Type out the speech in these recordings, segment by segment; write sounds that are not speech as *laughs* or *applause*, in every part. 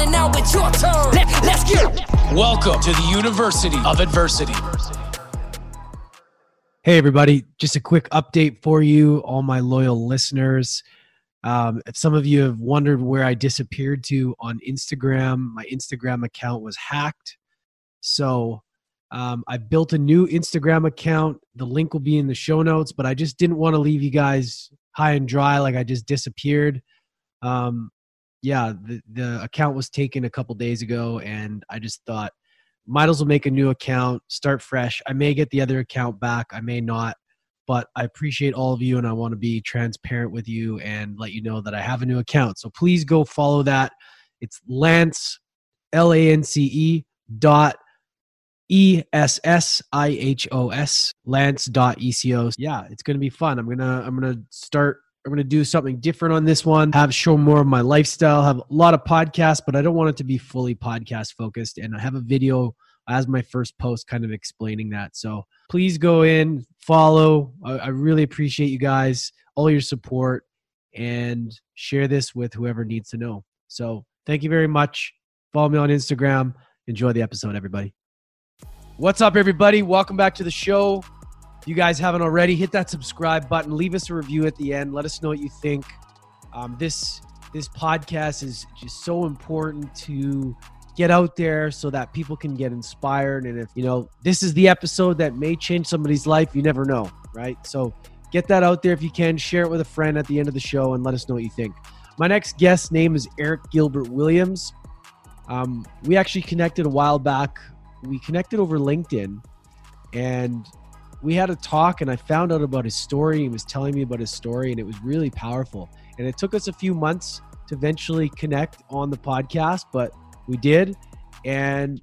And now it's your turn. Let, let's get it. Welcome to the University of Adversity. Hey, everybody. Just a quick update for you, all my loyal listeners. Um, if some of you have wondered where I disappeared to on Instagram, my Instagram account was hacked. So um, I built a new Instagram account. The link will be in the show notes, but I just didn't want to leave you guys high and dry like I just disappeared. Um, yeah, the, the account was taken a couple days ago, and I just thought, might as well make a new account, start fresh. I may get the other account back, I may not, but I appreciate all of you and I want to be transparent with you and let you know that I have a new account. So please go follow that. It's Lance, L A N C E dot E S S I H O S, Lance dot ECO. Yeah, it's gonna be fun. I'm gonna I'm gonna start I'm gonna do something different on this one. Have show more of my lifestyle. Have a lot of podcasts, but I don't want it to be fully podcast focused. And I have a video as my first post, kind of explaining that. So please go in, follow. I, I really appreciate you guys, all your support, and share this with whoever needs to know. So thank you very much. Follow me on Instagram. Enjoy the episode, everybody. What's up, everybody? Welcome back to the show. You guys haven't already, hit that subscribe button. Leave us a review at the end. Let us know what you think. Um, this this podcast is just so important to get out there so that people can get inspired. And if you know this is the episode that may change somebody's life, you never know, right? So get that out there if you can. Share it with a friend at the end of the show and let us know what you think. My next guest name is Eric Gilbert Williams. Um, we actually connected a while back. We connected over LinkedIn, and we had a talk and I found out about his story. He was telling me about his story and it was really powerful. And it took us a few months to eventually connect on the podcast, but we did. And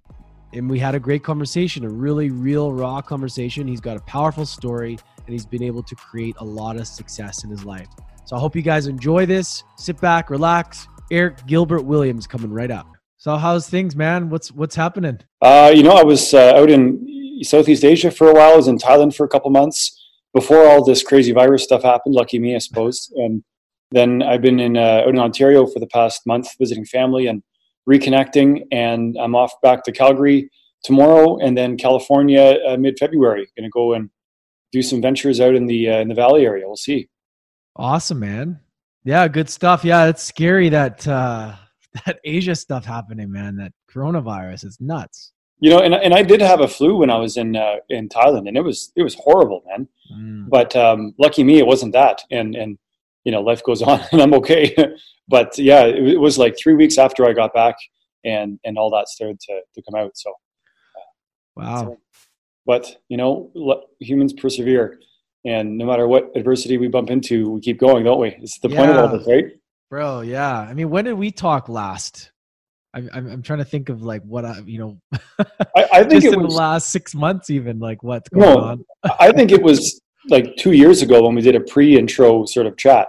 and we had a great conversation, a really real raw conversation. He's got a powerful story and he's been able to create a lot of success in his life. So I hope you guys enjoy this. Sit back, relax. Eric Gilbert Williams coming right up. So how's things, man? What's what's happening? Uh, you know, I was uh, out in Southeast Asia for a while. I was in Thailand for a couple months before all this crazy virus stuff happened. Lucky me, I suppose. And then I've been in uh, out in Ontario for the past month, visiting family and reconnecting. And I'm off back to Calgary tomorrow, and then California uh, mid February. Going to go and do some ventures out in the uh, in the Valley area. We'll see. Awesome, man. Yeah, good stuff. Yeah, it's scary that uh *laughs* that Asia stuff happening, man. That coronavirus is nuts. You know, and and I did have a flu when I was in uh, in Thailand, and it was it was horrible, man. Mm. but um, lucky me, it wasn't that. And and you know, life goes *laughs* on, and I'm okay. but yeah, it, it was like three weeks after I got back, and and all that started to to come out. So, Wow. so- but you know, humans persevere, and no matter what adversity we bump into, we keep going, don't we? It's the point of all this, right? Bro, yeah. I mean, when did we talk last? I'm I'm, trying to think of like what I, you know, *laughs* I, I think it in was. the last six months, even like what's going No. on. I think it was like two years ago when we did a pre-intro sort of chat,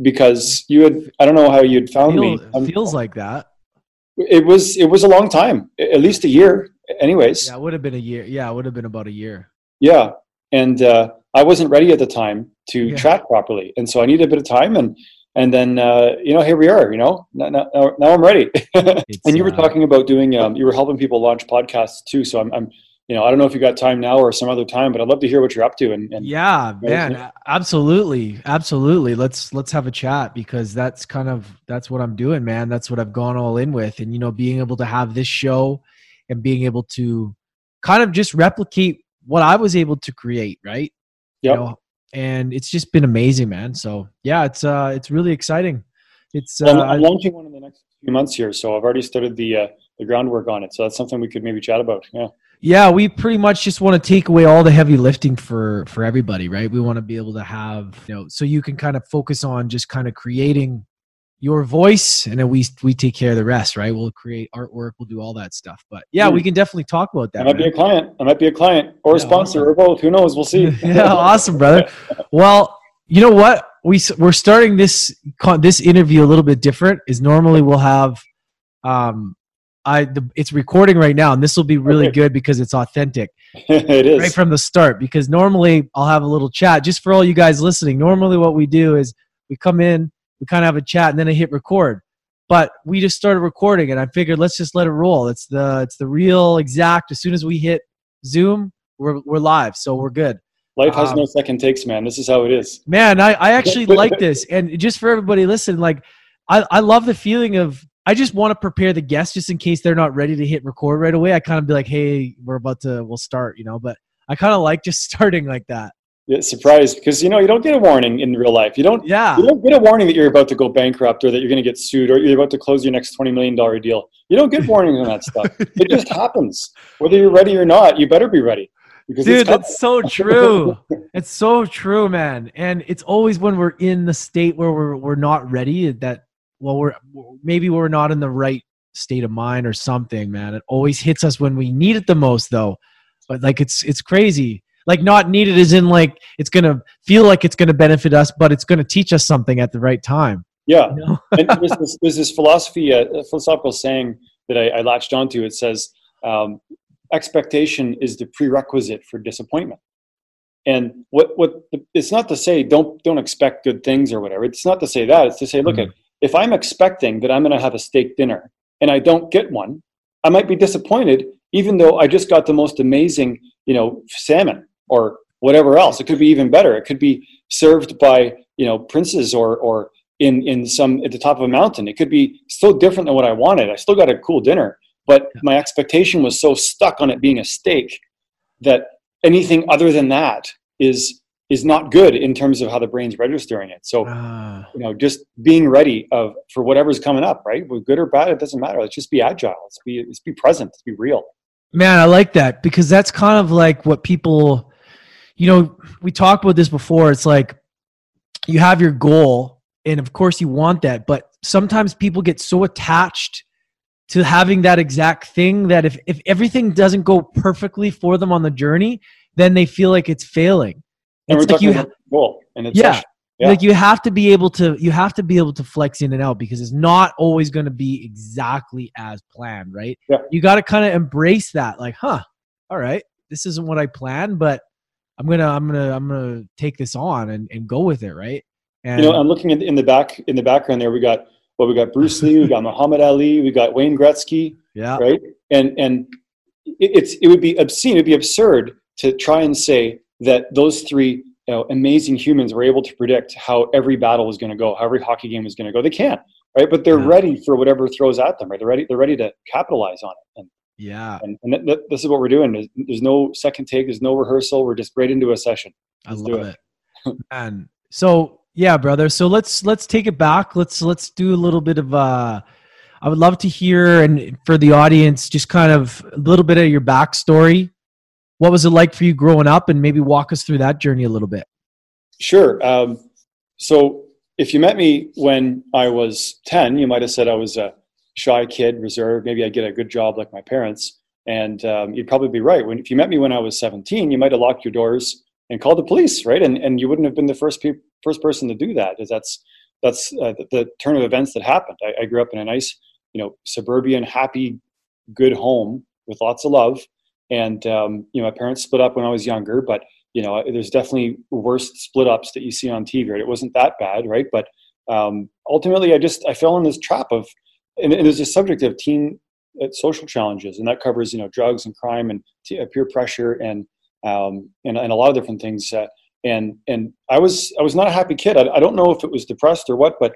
because you had. I don't know how you'd found me. Um, feels like that. it was it was a long time, at least a year, anyways. Yeah, it would have been a year. Yeah, it would have been about a year. Yeah, and uh, I wasn't ready at the time to Yeah. chat properly, and so I needed a bit of time, and and then uh, you know here we are. You know now, now, now- I'm ready. *laughs* And you were uh, talking about doing um, you were helping people launch podcasts too. So I'm, I'm you know I don't know if you got time now or some other time, but I'd love to hear what you're up to. And, and yeah man absolutely absolutely let's let's have a chat because that's kind of that's what i'm doing man that's what i've gone all in with and you know being able to have this show and being able to kind of just replicate what i was able to create right Yep. you know and it's just been amazing man so yeah it's uh it's really exciting it's uh Well, I'm, I'm launching one in the next few months here, so I've already started the uh, the groundwork on it. So that's something we could maybe chat about. Yeah. yeah we pretty much just want to take away all the heavy lifting for for everybody right we want to be able to have you know so you can kind of focus on just kind of creating your voice, and then we we take care of the rest, right? We'll create artwork, we'll do all that stuff. But yeah, Hmm. we can definitely talk about that. I might be a client. I might be a client or a sponsor awesome. or both. Who knows? We'll see. *laughs* yeah, awesome, brother. Well, you know what? we we're starting this this interview a little bit different. Is normally we'll have, um, I the, it's recording right now, and this will be really Okay. good because it's authentic *laughs* it is. right from the start. Because normally I'll have a little chat just for all you guys listening. Normally, what we do is we come in, we kind of have a chat, and then I hit record. But we just started recording, and I figured let's just let it roll. It's the it's the real exact. As soon as we hit Zoom, we're we're live, so we're good. Life has Um, no second takes, man. This is how it is. Man, I, I actually *laughs* like this. And just for everybody listen, like I, I love the feeling of I just want to prepare the guests just in case they're not ready to hit record right away. I kind of be like, hey, we're about to we'll start, you know, but I kind of like just *laughs* starting like that. Yeah, surprised because you know you don't get a warning in real life. You don't. Yeah. You don't get a warning that you're about to go bankrupt or that you're going to get sued or you're about to close your next twenty million dollar deal. You don't get warnings on that stuff. *laughs* It just happens. Whether you're ready or not, you better be ready. Because Dude, that's so true. it's so true, man. And it's always when we're in the state where we're we're not ready that well we're maybe we're not in the right state of mind or something, man. It always hits us when we need it the most though. But like it's it's crazy. Like not needed as in like it's gonna feel like it's gonna benefit us, but it's gonna teach us something at the right time. yeah. You know? *laughs* and there's this, there's this philosophy, uh, a philosophical saying that I, I latched onto. It says, um, "Expectation is the prerequisite for disappointment." And what what it's not to say don't don't expect good things or whatever. It's not to say that. It's to say, look, Mhm. at if I'm expecting that I'm going to have a steak dinner and I don't get one, I might be disappointed, even though I just got the most amazing, you know, salmon or whatever else. It could be even better. It could be served by you know princes or or in in some at the top of a mountain. It could be so different than what I wanted. I still got a cool dinner, but my expectation was so stuck on it being a steak that anything other than that is is not good in terms of how the brain's registering it. So Ah. you know, just being ready of for whatever's coming up, right? Well, good or bad, it doesn't matter. Let's just be agile. Let's be let's be present. Let's be real. Man, I like that because that's kind of like what people, you know, we talked about this before. It's like you have your goal, and of course you want that, but sometimes people get so attached to having that exact thing that if, if everything doesn't go perfectly for them on the journey, then they feel like it's failing. And It's like you, goal and it's Yeah. Yeah. like you have to be able to you have to be able to flex in and out because it's not always going to be exactly as planned right Yeah. you got to kind of embrace that like huh all right this isn't what i planned but i'm gonna i'm gonna i'm gonna take this on and, and go with it right and you know, I'm looking at in the back in the background there. We got well, we got Bruce Lee, we got Muhammad Ali, we got Wayne Gretzky, yeah right? And and it, it's it would be obscene, it'd be absurd to try and say that those three you know, amazing humans were able to predict how every battle was going to go, how every hockey game was going to go. They can't, right? But they're Yeah. ready for whatever throws at them, right? They're ready. They're ready to capitalize on it. And yeah and, and th- th- this is what we're doing. There's, there's no second take. There's no rehearsal. We're just right into a session. i Let's do love it *laughs* and so yeah brother so let's let's take it back let's let's do a little bit of uh i would love to hear and for the audience just kind of a little bit of your backstory what was it like for you growing up and maybe walk us through that journey a little bit Sure. Um, so if you met me when I was 10, you might have said I was a shy kid, reserved. Maybe I'd get a good job like my parents. And um, you'd probably be right. When, if you met me when I was 17, you might have locked your doors and called the police, right? And, and you wouldn't have been the first, pe- first person to do that. 'cause That's, that's uh, the, the turn of events that happened. I, I grew up in a nice, you know, suburban, happy, good home with lots of love. And, um, you know, my parents split up when I was younger, but you know, there's definitely worse split ups that you see on TV. Right? It wasn't that bad, right? But um, ultimately, I just I fell in this trap of, and, and there's a subject of teen uh, social challenges, and that covers you know drugs and crime and t- uh, peer pressure and um, and, and a lot of different things. Uh, and and I was I was not a happy kid. I, I don't know if it was depressed or what, but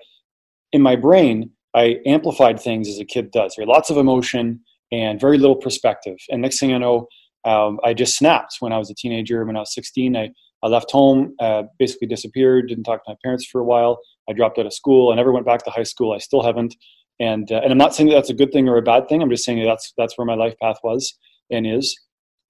in my brain, I amplified things as a kid does. Right? Lots of emotion and very little perspective. And next thing I know, um, I just snapped when I was a teenager. When I was 16, I, I left home, uh, basically disappeared, didn't talk to my parents for a while. I dropped out of school. I never went back to high school. I still haven't. And, uh, and I'm not saying that that's a good thing or a bad thing. I'm just saying that that's, that's where my life path was and is.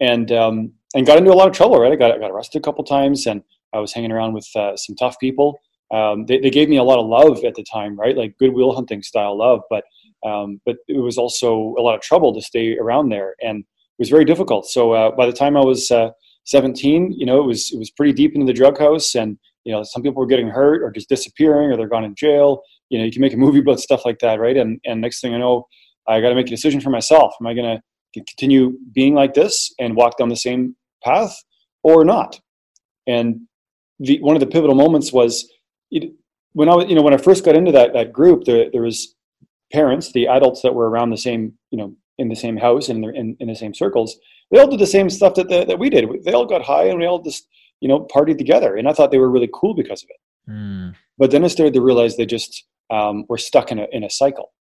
And, um, and got into a lot of trouble, right? I got, I got arrested a couple times and I was hanging around with uh, some tough people. um, they, they gave me a lot of love at the time, right? Like goodwill hunting style love, but um, but it was also a lot of trouble to stay around there, and it was very difficult. So uh, by the time I was uh, 17, you know, it was it was pretty deep into the drug house, and you know, some people were getting hurt or just disappearing, or they're gone in jail. You know, you can make a movie about stuff like that, right? And and next thing I know, I got to make a decision for myself. Am I going to continue being like this and walk down the same path, or not? And the one of the pivotal moments was it, when I was, you know, when I first got into that that group, there there was parents, the adults that were around the same, you know, in the same house and in, in the same circles, they all did the same stuff that, that, that we did. They all got high and we all just, you know, partied together. And I thought they were really cool because of it. Mm. But then I started to realize they just um, were stuck in a, in a cycle.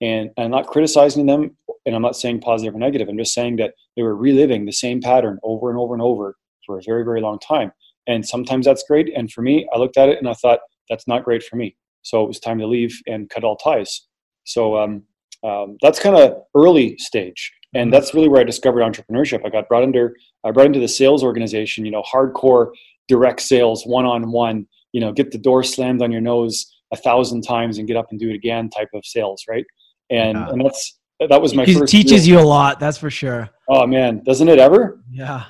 And I'm not criticizing them and I'm not saying positive or negative. I'm just saying that they were reliving the same pattern over and over and over for a very, very long time. And sometimes that's great. And for me, I looked at it and I thought, that's not great for me. So it was time to leave and cut all ties. So um, um, that's kind of early stage, and mm-hmm. that's really where I discovered entrepreneurship. I got brought under, I brought into the sales organization. You know, hardcore direct sales, one on one. You know, get the door slammed on your nose a thousand times and get up and do it again type of sales, right? And yeah. and that's that was my first. Teaches you a lot, that's for sure. Oh man, doesn't it ever? Yeah.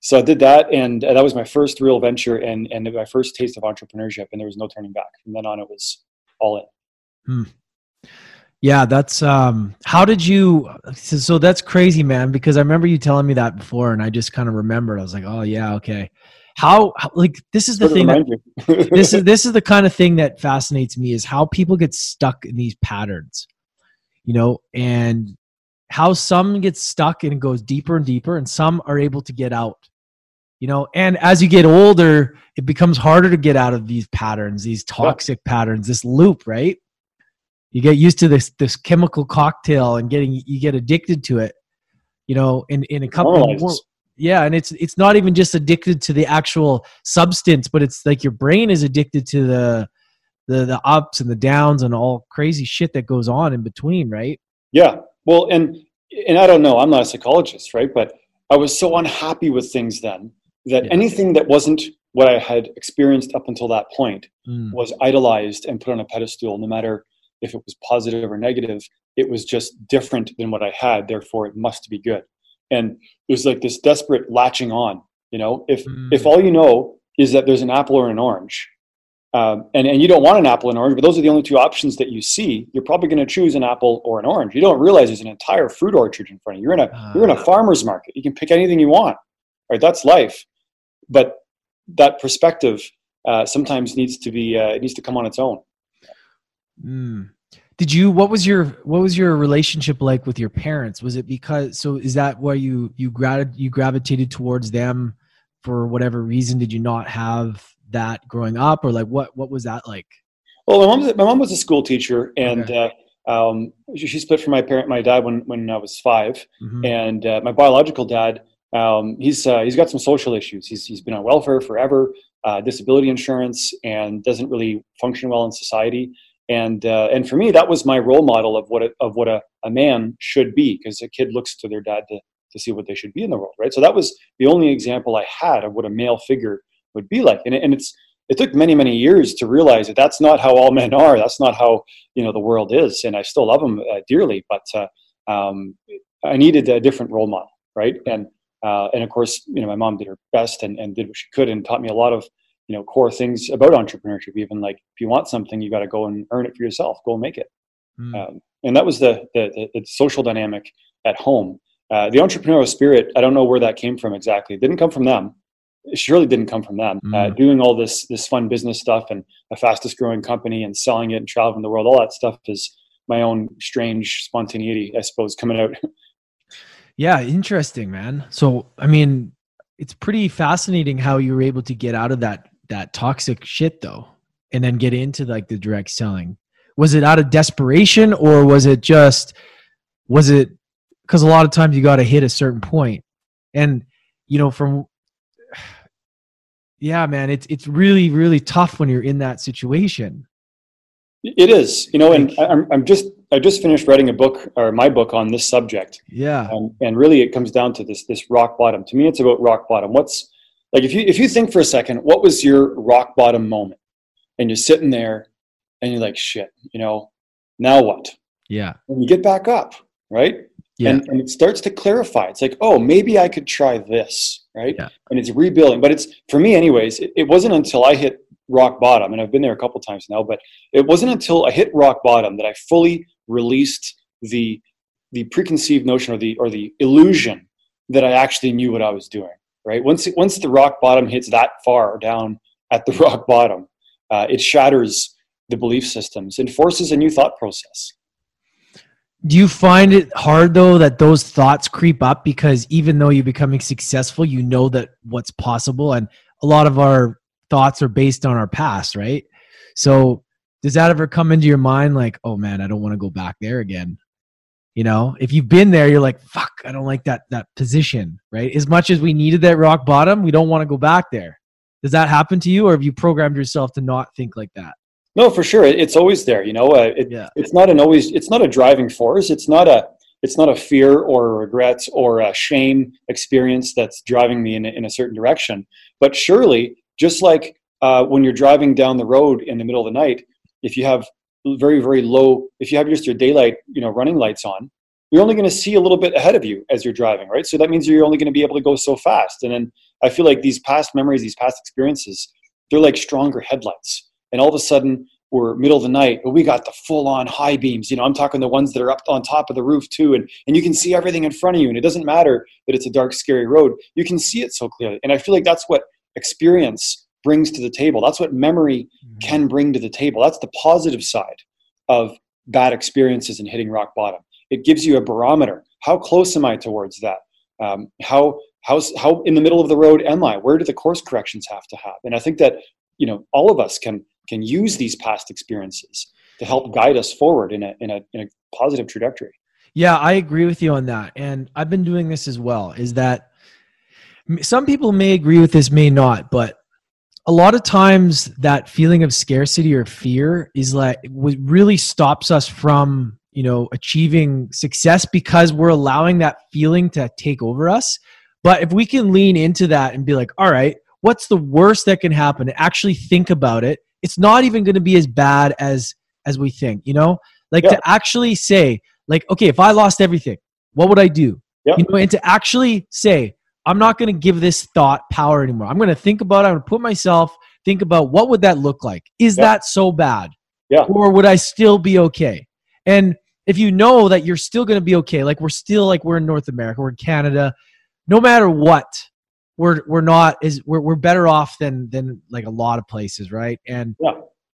So I did that, and that was my first real venture and and my first taste of entrepreneurship, and there was no turning back. From then on, it was all in. Hmm. Yeah, that's um how did you so, that's crazy, man, because I remember you telling me that before and I just kind of remembered. I was like, "Oh, yeah, okay." How, like this is the thing that, *laughs* this is *laughs* this is the kind of thing that fascinates me is how people get stuck in these patterns. You know, and how some get stuck and it goes deeper and deeper and some are able to get out. You know, and as you get older, it becomes harder to get out of these patterns, these toxic yeah. patterns, this loop, right? you get used to this this chemical cocktail and getting you get addicted to it you know in in a couple of more, yeah and it's it's not even just addicted to the actual substance but it's like your brain is addicted to the the the ups and the downs and all crazy shit that goes on in between right? Yeah. Well and and i don't know i'm not a psychologist right? But i was so unhappy with things then that yeah. anything that wasn't what i had experienced up until that point mm. was idolized and put on a pedestal no matter if it was positive or negative. It was just different than what i had therefore it must be good and it was like this desperate latching on you know? If mm. if all you know is that there's an apple or an orange um, and, and you don't want an apple and orange but those are the only two options that you see you're probably going to choose an apple or an orange. You don't realize there's an entire fruit orchard in front of you. You're in a uh. you're in a farmer's market. You can pick anything you want right? That's life. But that perspective uh, sometimes needs to be uh, it needs to come on its own. Mm. Did you? What was your What was your relationship like with your parents? Was it because? So is that why you you gravi- you gravitated towards them for whatever reason? Did you not have that growing up, or like what What was that like? Well, my mom my mom was a school teacher, and okay. uh, um, she, she, split from my parent my dad when when I was 5 mm-hmm. and uh, my biological dad. Um, he's uh, he's got some social issues. He's he's been on welfare forever, uh, disability insurance, and doesn't really function well in society and uh, and for me that was my role model of what a, of what a, a man should be because a kid looks to their dad to, to see what they should be in the world right? So that was the only example i had of what a male figure would be like. And, it, and it's it took many many years to realize that that's not how all men are. That's not how you know the world is. And i still love them uh, dearly but uh, um, i needed a different role model right? And uh, and of course you know my mom did her best and, and did what she could and taught me a lot of you know core things about entrepreneurship even like if you want something you got to go and earn it for yourself go and make it mm. um, and that was the, the, the social dynamic at home uh, the entrepreneurial spirit i don't know where that came from exactly it didn't come from them it surely didn't come from them mm. uh, hmm. doing all this this fun business stuff and the fastest growing company and selling it and traveling the world all that stuff is my own strange spontaneity i suppose coming out *laughs* yeah interesting man so i mean it's pretty fascinating how you were able to get out of that that toxic shit though and then get into like the direct selling. Was it out of desperation or was it just was it because a lot of times you got to hit a certain point. And you know from *sighs* yeah man it's it's really really tough when you're in that situation. It is you know and i'm, I'm just i just finished writing a book or my book on this subject. Yeah. Um, and really it comes down to this this rock bottom. To me it's about rock bottom. What's like if you if you think for a second what was your rock bottom moment and you're sitting there and you're like, shit, you know, now what? Yeah. And you get back up, right? Yeah. And, and it starts to clarify. It's like, oh, maybe I could try this, right? Yeah. And it's rebuilding. But it's for me, anyways. It, it wasn't until I hit rock bottom, and I've been there a couple times now. But it wasn't until I hit rock bottom that I fully released the the preconceived notion or the or the illusion that I actually knew what I was doing. Right. Once once the rock bottom hits that far down at the *laughs* rock bottom, uh, it shatters the belief systems and forces a new thought process. Do you find it hard though that those thoughts creep up because even though you're becoming successful, you know that what's possible, and a lot of our thoughts are based on our past, right? So does that ever come into your mind like, oh man, I don't want to go back there again? You know, if you've been there, you're like, fuck, I don't like that that position, right? As much as we needed that rock bottom, we don't want to go back there. Does that happen to you, or have you programmed yourself to not think like that? No, for sure, it's always there. You know, uh, it, Yeah. it's not an always. It's not a driving force. It's not a. It's not a fear or a regret or a shame experience that's driving me in a, in a certain direction. But surely, just like uh, when you're driving down the road in the middle of the night, if you have very very low, if you have just your daylight, you know, running lights on, you're only going to see a little bit ahead of you as you're driving, right? So that means you're only going to be able to go so fast. And then I feel like these past memories, these past experiences, they're like stronger headlights. And all of a sudden, we're middle of the night, but we got the full on high beams. You know, I'm talking the ones that are up on top of the roof too, and, and you can see everything in front of you. And it doesn't matter that it's a dark, scary road. You can see it so clearly. And I feel like that's what experience brings to the table. That's what memory can bring to the table. That's the positive side of bad experiences and hitting rock bottom. It gives you a barometer. How close am I towards that? Um, how how how in the middle of the road am I? Where do the course corrections have to? And I think that you know all of us can can use these past experiences to help guide us forward in a in a in a positive trajectory. Yeah, I agree with you on that. And I've been doing this as well. Is that some people may agree with this, may not, but a lot of times that feeling of scarcity or fear is like what really stops us from, you know, achieving success because we're allowing that feeling to take over us. But if we can lean into that and be like, all right, what's the worst that can happen? And actually think about it. It's not even going to be as bad as as we think, you know? Like Yeah. to actually say, like, okay, if I lost everything, what would I do? Yeah. You know, and to actually say, I'm not going to give this thought power anymore. I'm going to think about it. I'm going to put myself think about what would that look like? Is Yeah. that so bad? Yeah. Or would I still be okay? And if you know that you're still going to be okay, like we're still like we're in North America, we're in Canada, no matter what, we're we're not is we're we're better off than than like a lot of places, right? And Yeah.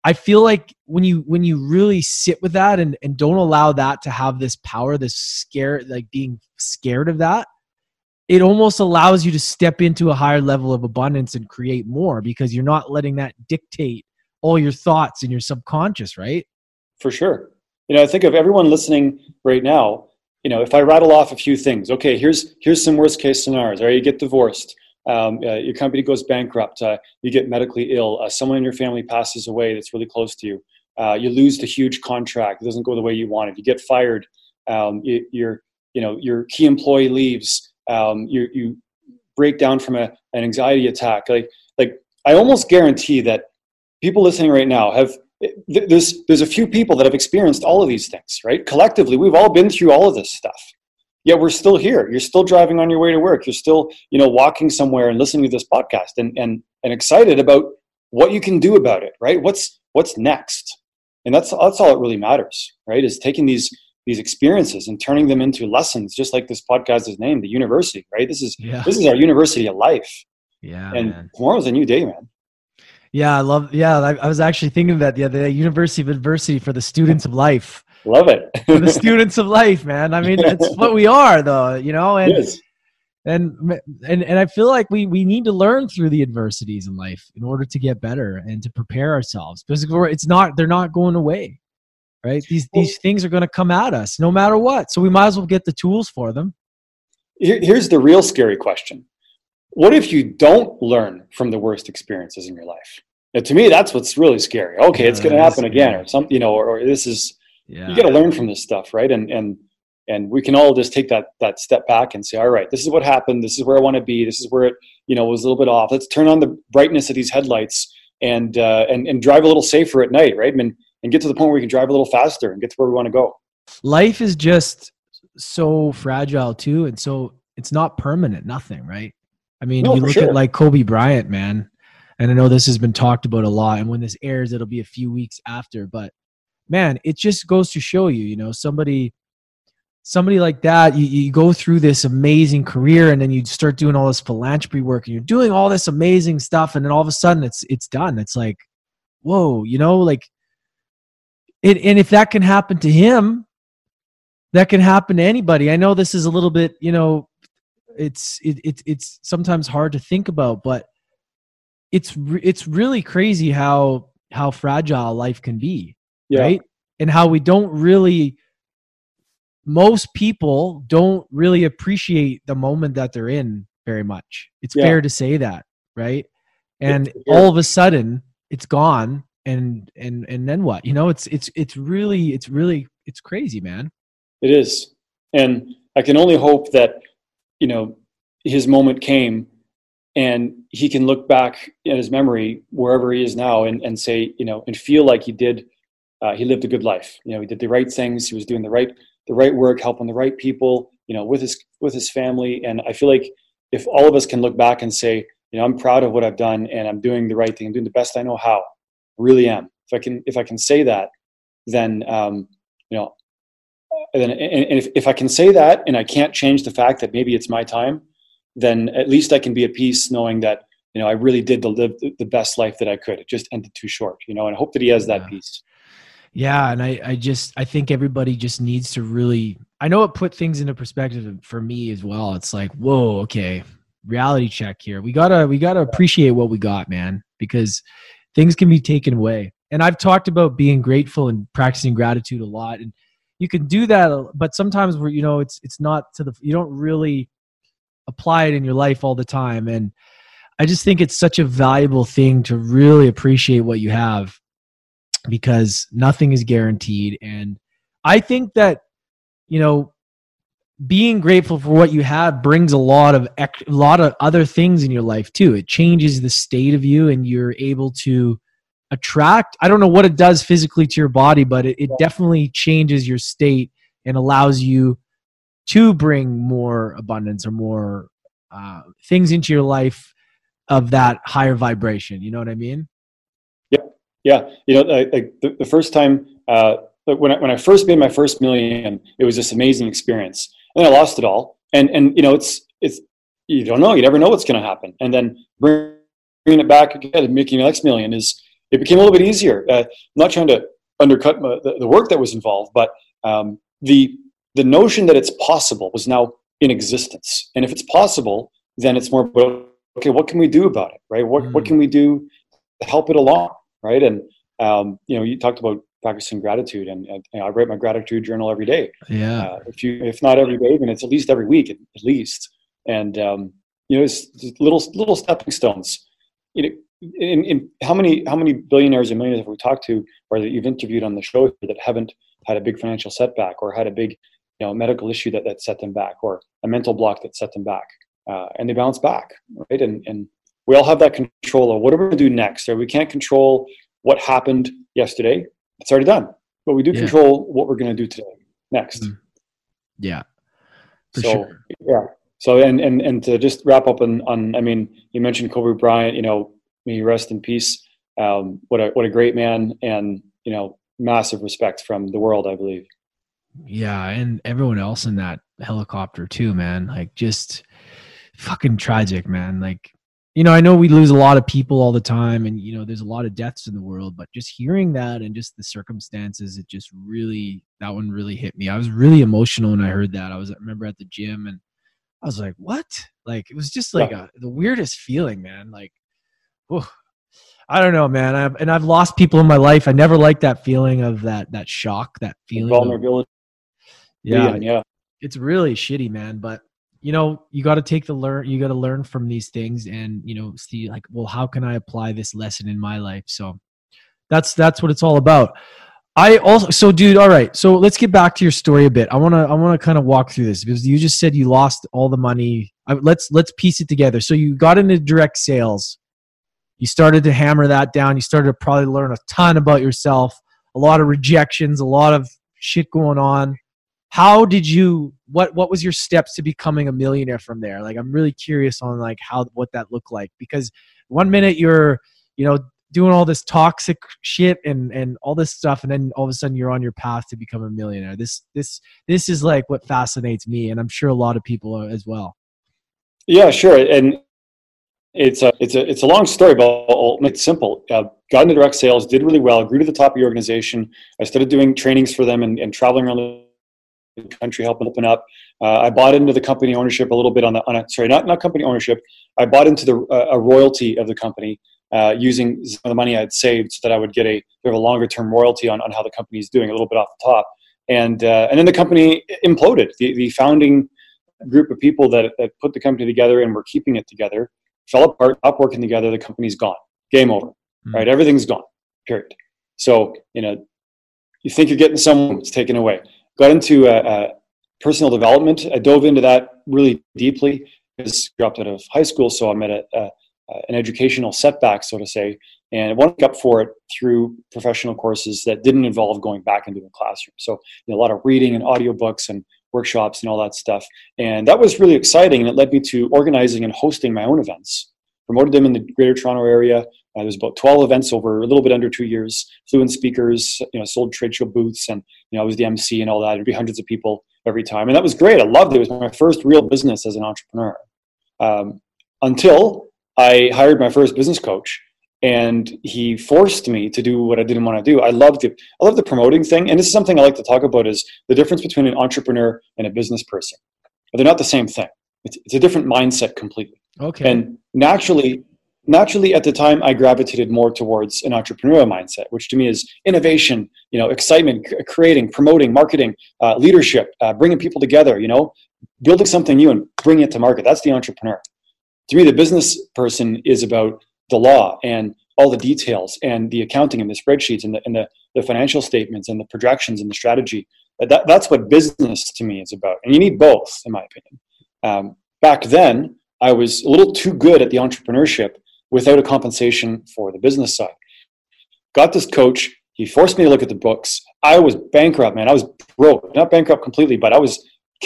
I feel like when you when you really sit with that and and don't allow that to have this power, this scare, like being scared of that, it almost allows you to step into a higher level of abundance and create more because you're not letting that dictate all your thoughts in your subconscious, right? For sure. You know, I think of everyone listening right now. You know, if I rattle off a few things, okay, here's here's some worst case scenarios. Right, you get divorced, um, uh, your company goes bankrupt, uh, you get medically ill, uh, someone in your family passes away that's really close to you, uh, you lose the huge contract, it doesn't go the way you wanted, you get fired, um, you, your you know your key employee leaves, um, you you break down from a, an anxiety attack. Like like I almost guarantee that people listening right now have th- there's there's a few people that have experienced all of these things right? Collectively we've all been through all of this stuff. Yet we're still here. You're still driving on your way to work. You're still you know walking somewhere and listening to this podcast and and and excited about what you can do about it right? What's what's next? And that's that's all that really matters right? Is taking these these experiences and turning them into lessons just like this podcast is named the university right this is Yeah. this is our university of life Yeah. and tomorrow's a new day man Yeah, I love. Yeah, I, I was actually thinking of that the other day. University of Adversity for the students of life. love it *laughs* For the students of life, man. I mean, that's what we are, though. You know, and and and and I feel like we we need to learn through the adversities in life in order to get better and to prepare ourselves because it's not they're not going away, right? These these things are going to come at us no matter what. So we might as well get the tools for them. Here, here's the real scary question What if you don't learn from the worst experiences in your life? Now, to me, that's what's really scary. Okay, it's going to happen again, or something, you know, or, or this is, Yeah. you got to learn from this stuff, right? And, and, and we can all just take that, that step back and say, all right, this is what happened. This is where I want to be. This is where it, you know, was a little bit off. Let's turn on the brightness of these headlights and uh, and and drive a little safer at night, right? And and get to the point where we can drive a little faster and get to where we want to go. Life is just so fragile too, and so it's not permanent. Nothing, right? I mean, No, you look sure. at like Kobe Bryant, man, and I know this has been talked about a lot. And when this airs, it'll be a few weeks after. But man, it just goes to show you, you know, somebody, somebody like that, you, you go through this amazing career, and then you start doing all this philanthropy work, and you're doing all this amazing stuff, and then all of a sudden, it's it's done. It's like, whoa, you know, like, it, and if that can happen to him, that can happen to anybody. I know this is a little bit, you know, it's it, it it's sometimes hard to think about, but it's re- it's really crazy how how fragile life can be, Yeah. right? And how we don't really most people don't really appreciate the moment that they're in very much. It's Yeah. fair to say that, right? And all of a sudden it's gone and and and then what? You know, it's it's it's really it's really it's crazy, man. It is. And I can only hope that, you know, his moment came and he can look back in his memory wherever he is now and, and say, you know, and feel like he did, uh, he lived a good life. You know, he did the right things. He was doing the right, the right work, helping the right people, you know, with his, with his family. And I feel like if all of us can look back and say, you know, I'm proud of what I've done and I'm doing the right thing. I'm doing the best I know how. Really am. If I can, if I can say that, then, um, you know, and then and if, if I can say that and I can't change the fact that maybe it's my time, then at least I can be at peace knowing that you know I really did the live the- best life that I could. It just ended too short, you know. And I hope that he has that Yeah. peace. Yeah, and I, I just I think everybody just needs to really I know it put things into perspective for me as well. It's like, whoa, okay, reality check here. We gotta we gotta appreciate what we got, man, because things can be taken away. And I've talked about being grateful and practicing gratitude a lot. And you can do that, but sometimes where you know it's it's not to the you don't really apply it in your life all the time. And I just think it's such a valuable thing to really appreciate what you have because nothing is guaranteed. And I think that, you know, being grateful for what you have brings a lot of a lot of other things in your life too. It changes the state of you, and you're able to attract. I don't know what it does physically to your body, but it, it definitely changes your state and allows you to bring more abundance or more uh, things into your life of that higher vibration. You know what I mean? Yeah, yeah. you know, like, the, the first time uh, when I, when I first made my first million, it was this amazing experience, and I lost it all. And and you know, it's it's you don't know, you never know what's going to happen. And then bringing it back again and making the next million is it became a little bit easier. Uh, I'm not trying to undercut my, the, the work that was involved, but um, the the notion that it's possible was now in existence. And if it's possible, then it's more about okay, what can we do about it, right? What what Mm. can we do to help it along, right? And um, you know, you talked about practicing gratitude, and, and you know, I write my gratitude journal every day. Yeah. Uh, if you, if not every day, then it's at least every week, at, at least. And um, you know, it's just little little stepping stones. You know, in, in how many how many billionaires and millionaires have we talked to, or that you've interviewed on the show that haven't had a big financial setback, or had a big you know medical issue that that set them back, or a mental block that set them back, uh, and they bounce back, right? And and we all have that control of what are we going to do next. Or we can't control what happened yesterday; it's already done. But we do Yeah. control what we're going to do today, next. Mhm. Yeah. For so sure. yeah. So and and and to just wrap up on on I mean you mentioned Kobe Bryant. You know, may he rest in peace. Um, what a what a great man, and you know, massive respect from the world. I believe. Yeah, and everyone else in that helicopter too, man. Like just fucking tragic, man. Like you know, I know we lose a lot of people all the time and you know, there's a lot of deaths in the world, but just hearing that and just the circumstances, it just really that one really hit me. I was really emotional when I heard that. I was I remember at the gym and I was like, "What?" Like it was just like a, the weirdest feeling, man. Like whew. I don't know, man. I've, and I've lost people in my life. I never liked that feeling of that that shock, that feeling. of- Vulnerability. yeah, yeah. it's really shitty, man. But you know, you got to take the learn. You got to learn from these things, and you know, see like, well, how can I apply this lesson in my life? So that's that's what it's all about. I also so dude, all right. So let's get back to your story a bit. I want to I want to kind of walk through this because you just said you lost all the money. I, let's let's piece it together. So you got into direct sales. you started to hammer that down. You started to probably learn a ton about yourself, a lot of rejections, a lot of shit going on. How did you what what was your steps to becoming a millionaire from there? Like I'm really curious on like how what that looked like because one minute you're, you know, doing all this toxic shit and and all this stuff and then all of a sudden you're on your path to become a millionaire this this this is like what fascinates me and i'm sure a lot of people as well yeah sure and it's a it's a it's a long story, but I'll make it simple. Uh, got into direct sales, did really well, grew to the top of the organization. I started doing trainings for them and, and traveling around the country, helping open up. Uh, I bought into the company ownership a little bit on the on a, sorry, not not company ownership. I bought into the uh, a royalty of the company uh, using some of the money I had saved so that I would get a sort of a longer term royalty on, on how the company is doing, a little bit off the top. And uh, and then the company imploded. The the founding group of people that, that put the company together and were keeping it together fell apart, up working together, the company's gone. Game over. Mm-hmm. Right? Everything's gone. Period. So, you know, you think you're getting someone, it's taken away. Got into uh, uh, personal development. I dove into that really deeply I dropped out of high school, so I'm at a, an educational setback, so to say, and I went up for it through professional courses that didn't involve going back into the classroom. So you know, a lot of reading and audiobooks and workshops and all that stuff. And that was really exciting. And it led me to organizing and hosting my own events. Promoted them in the Greater Toronto area. Uh, there was about 12 events over a little bit under two years. Flew in speakers, you know, sold trade show booths, and you know, I was the MC and all that. It'd be hundreds of people every time, and that was great. I loved it. It was my first real business as an entrepreneur. Um, until I hired my first business coach, and he forced me to do what I didn't want to do. I love the I love the promoting thing, and this is something I like to talk about: is the difference between an entrepreneur and a business person. But they're not the same thing. It's, it's a different mindset completely. Okay. And naturally, naturally, at the time, I gravitated more towards an entrepreneurial mindset, which to me is innovation, you know, excitement, c- creating, promoting, marketing, uh, leadership, uh, bringing people together. You know, building something new and bringing it to market. That's the entrepreneur. To me, the business person is about the law and all the details and the accounting and the spreadsheets and the, and the, the financial statements and the projections and the strategy. That, that's what business to me is about. And you need both, in my opinion. Um, back then, I was a little too good at the entrepreneurship without a compensation for the business side. Got this coach. He forced me to look at the books. I was bankrupt, man. I was broke. Not bankrupt completely, but I was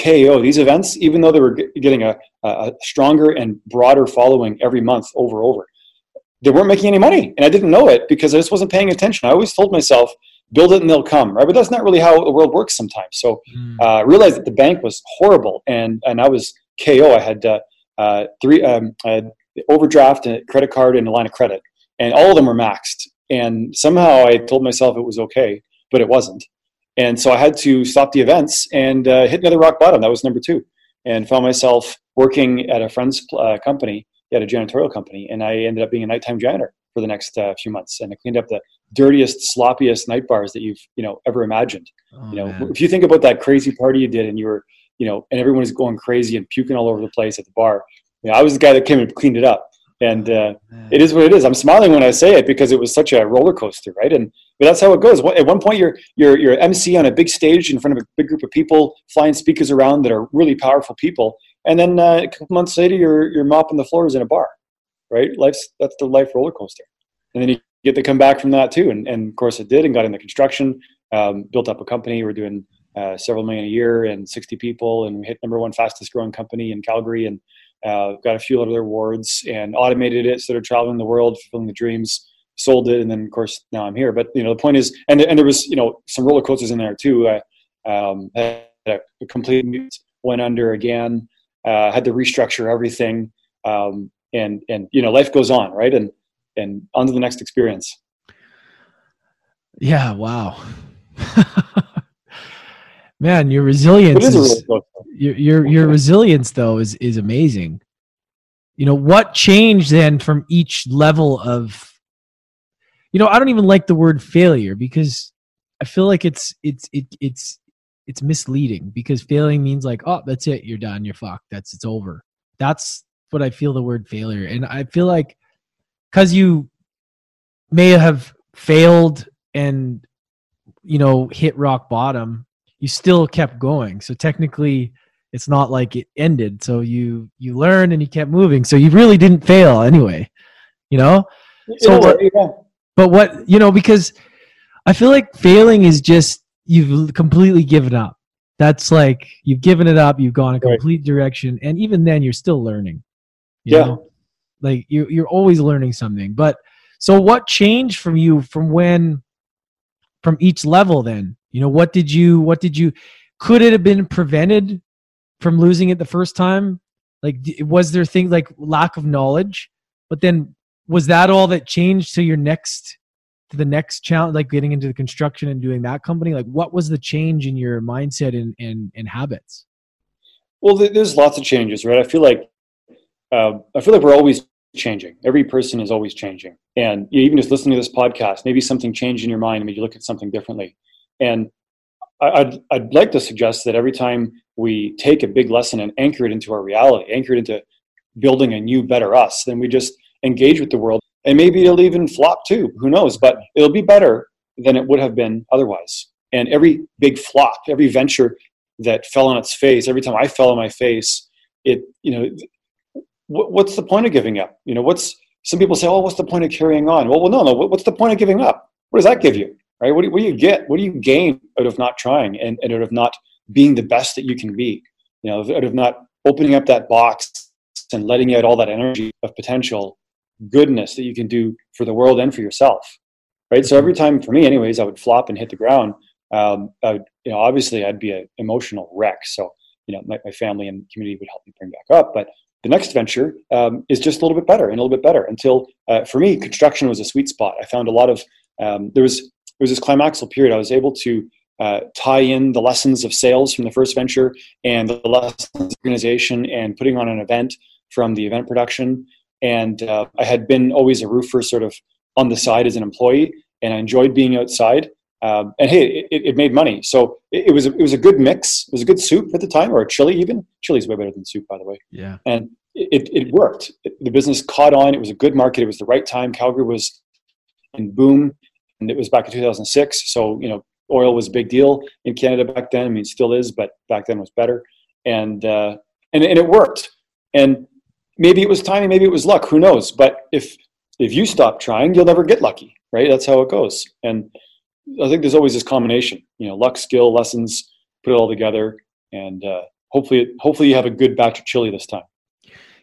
KO. These events, even though they were getting a, a stronger and broader following every month over over, they weren't making any money. And I didn't know it because I just wasn't paying attention. I always told myself, build it and they'll come, right? But that's not really how the world works sometimes. So mm. uh, I realized that the bank was horrible and, and I was KO. I had uh, uh, three, um, I had overdraft, and credit card, and a line of credit. And all of them were maxed. And somehow I told myself it was okay, but it wasn't. And so I had to stop the events and uh, hit another rock bottom. That was number two. And found myself working at a friend's uh, company had a janitorial company, and I ended up being a nighttime janitor for the next uh, few months, and I cleaned up the dirtiest, sloppiest night bars that you've you know ever imagined. Oh, you know, man. if you think about that crazy party you did, and you were you know, and everyone was going crazy and puking all over the place at the bar. You know, I was the guy that came and cleaned it up, and uh, it is what it is. I'm smiling when I say it because it was such a roller coaster, right? And but that's how it goes. At one point, you're you're you're MC on a big stage in front of a big group of people, flying speakers around that are really powerful people, and then uh, a couple months later you're you're mopping the floors in a bar right? Life's that's the life roller coaster. And then you get to come back from that too. And, and of course it did and got into construction um, built up a company. We're doing uh, several million a year and 60 people. And we hit number one fastest growing company in calgary. And uh, got a few other awards and automated it started traveling the world fulfilling the dreams sold it and then of course now i'm here but you know the point is and, and there was you know some roller coasters in there too I, um, had a complete went under again uh, had to restructure everything, um, and and you know life goes on, right? And and on to the next experience. Yeah. Wow. *laughs* Man, your resilience is, is your your, your resilience though is is amazing. You know what changed then from each level of you know I don't even like the word failure because I feel like it's it's it, it's it's misleading because failing means like oh that's it. You're done. You're fucked. That's it's over. That's what i feel the word failure. And i feel like because you may have failed and you know hit rock bottom you still kept going so technically it's not like it ended so you you learned and you kept moving so you really didn't fail anyway you know So, but, but what you know, because I feel like failing is just you've completely given up. That's like you've given it up. You've gone a complete right. direction, and even then, you're still learning. yeah, know? like you you're always learning something. But so, what changed from you from when, from each level? Then you know, what did you what did you could it have been prevented from losing it the first time? Like, was there things like lack of knowledge? But then, was that all that changed to your next, to the next challenge, like getting into the construction and doing that company? Like, what was the change in your mindset and and, and habits? Well, there's lots of changes, right? I feel like, uh, I feel like we're always changing. Every person is always changing, and even just listening to this podcast, maybe something changed in your mind, and maybe you look at something differently. And I'd, I'd like to suggest that every time we take a big lesson and anchor it into our reality, anchor it into building a new, better us, then we just engage with the world. And maybe it'll even flop too. Who knows? But it'll be better than it would have been otherwise. And every big flop, every venture that fell on its face, every time I fell on my face, it, you know, what's the point of giving up? You know, what's, some people say, oh, what's the point of carrying on? Well, well, no, no. What's the point of giving up? What does that give you? Right? What do, what do you get? What do you gain out of not trying and, and out of not being the best that you can be? You know, out of not opening up that box and letting out all that energy of potential goodness that you can do for the world and for yourself, right? So every time, for me, anyways, I would flop and hit the ground. Um, would, you know, obviously, I'd be an emotional wreck. So, you know, my, my family and community would help me bring back up. But the next venture um, is just a little bit better and a little bit better until uh, for me construction was a sweet spot i found a lot of um, there was was this climaxal period. I was able to uh, tie in the lessons of sales from the first venture and the lessons of organization and putting on an event from the event production. And uh, I had been always a roofer, sort of on the side as an employee, and I enjoyed being outside. Um, and hey, it, it, made money, so it, it, was a, it was a good mix. It was a good soup at the time, or a chili even. Chili's way better than soup, by the way. Yeah. And it, it worked. the business caught on. It was a good market. It was the right time. Calgary was in boom it was back in 2006. So you know, oil was a big deal in Canada back then. I mean, still is, but back then was better, and uh, and and it worked. And maybe it was timing, maybe it was luck. Who knows? But if if you stop trying, you'll never get lucky, right? That's how it goes. And I think there's always this combination, you know, luck, skill, lessons, put it all together, and uh, hopefully, hopefully you have a good batch of chili this time.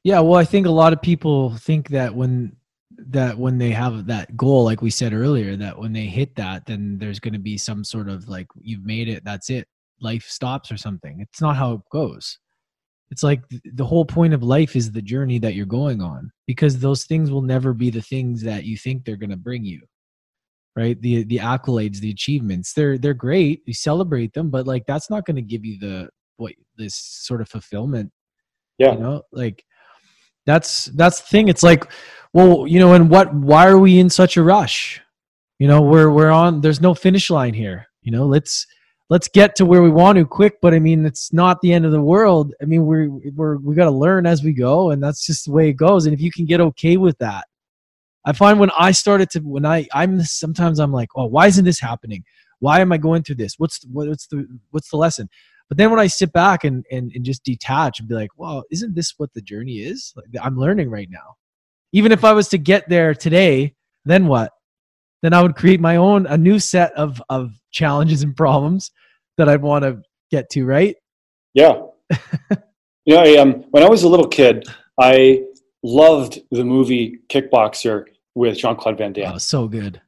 Yeah, well, I think a lot of people think that when that when they have that goal like we said earlier that when they hit that then there's going to be some sort of like you've made it that's it life stops or something. It's not how it goes. It's like the whole point of life is the journey that you're going on because those things will never be the things that you think they're going to bring you right? The the accolades the achievements they're they're great you celebrate them but like that's not going to give you the what this sort of fulfillment yeah. you know? Like that's that's the thing. It's like well you know and what why are we in such a rush? You know we're we're on there's no finish line here. You know let's let's get to where we want to quick but i mean it's not the end of the world. I mean we're we're we got to learn as we go and that's just the way it goes. And if you can get okay with that i find when i started to when i i'm sometimes i'm like oh why isn't this happening? Why am i going through this? What's what's the what's the lesson? But then when I sit back and, and, and just detach and be like, well, isn't this what the journey is? Like, I'm learning right now. Even if I was to get there today, then what? Then I would create my own, a new set of, of challenges and problems that I'd want to get to, right? Yeah. *laughs* you know, I, um, when I was a little kid, I loved the movie Kickboxer with Jean Claude Van Damme. Oh, so good.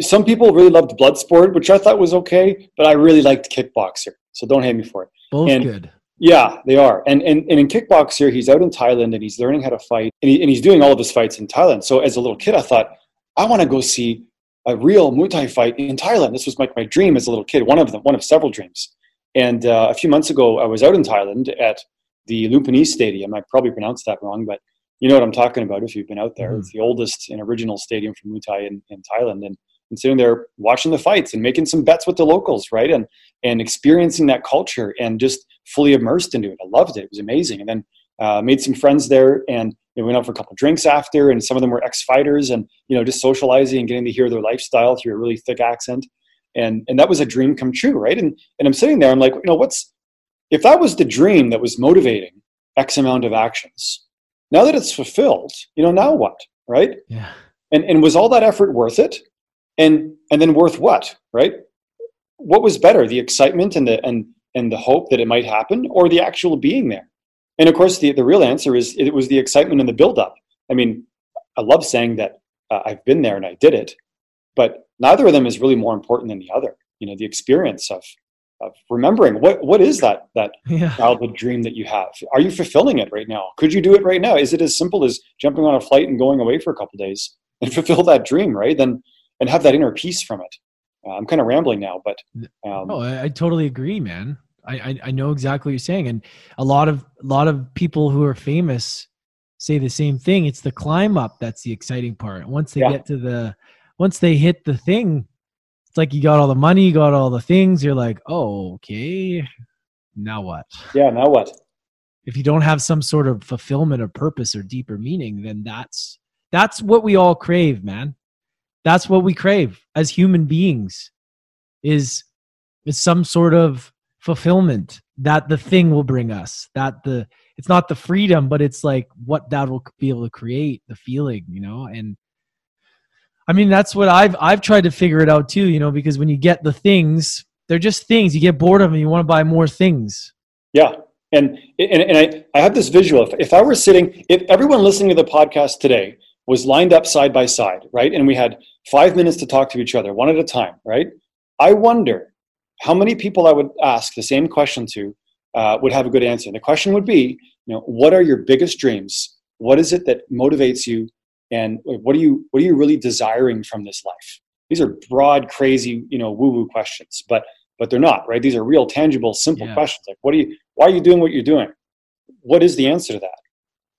Some people really loved Bloodsport, which I thought was okay, but I really liked Kickboxer. So don't hate me for it. Both and, good. Yeah, they are. And, and and in kickboxer, he's out in Thailand and he's learning how to fight, and, he, and he's doing all of his fights in Thailand. So as a little kid, I thought I want to go see a real Muay Thai fight in Thailand. This was like my dream as a little kid, one of them, one of several dreams. And uh, a few months ago, I was out in Thailand at the Lumpinee Stadium. I probably pronounced that wrong, but you know what I'm talking about if you've been out there. Mm-hmm. It's the oldest and original stadium for Muay Thai in, in Thailand. And and sitting there watching the fights and making some bets with the locals, right? And and experiencing that culture and just fully immersed into it. I loved it. It was amazing. And then uh, made some friends there and we went out for a couple drinks after and some of them were ex-fighters and you know just socializing and getting to hear their lifestyle through a really thick accent and and that was a dream come true right and and i'm sitting there i'm like you know what's if that was the dream that was motivating x amount of actions now that it's fulfilled you know now what right yeah And and was all that effort worth it? And and then worth what? Right? What was better, the excitement and the and and the hope that it might happen, or the actual being there? And of course, the the real answer is it was the excitement and the buildup. I mean, I love saying that uh, I've been there and I did it, but neither of them is really more important than the other. You know, the experience of of remembering what what is that that yeah. childhood dream that you have are you fulfilling it right now could you do it right now is it as simple as jumping on a flight and going away for a couple days and *laughs* fulfill that dream right then and have that inner peace from it uh, i'm kind of rambling now but um, oh I, I, totally agree man I, I, I know exactly what you're saying and a lot of a lot of people who are famous say the same thing it's the climb up that's the exciting part once they yeah. get to the once they hit the thing it's like you got all the money, you got all the things. You're like, oh, okay, now what? Yeah, now what? If you don't have some sort of fulfillment or purpose or deeper meaning, then that's that's what we all crave, man. That's what we crave as human beings. Is is some sort of fulfillment that the thing will bring us. That the it's not the freedom, but it's like what that will be able to create the feeling, you know, and I mean, that's what I've I've tried to figure it out too. You know, because when you get the things, they're just things. You get bored of them. You want to buy more things. Yeah, and and, and I, I have this visual. If, if I were sitting, if everyone listening to the podcast today was lined up side by side, right, and we had five minutes to talk to each other, one at a time, right? I wonder how many people I would ask the same question to uh, would have a good answer. And the question would be, you know, what are your biggest dreams? What is it that motivates you and what are you what are you really desiring from this life these are broad crazy you know woo woo questions but but they're not right these are real tangible simple yeah. questions like what are you why are you doing what you're doing what is the answer to that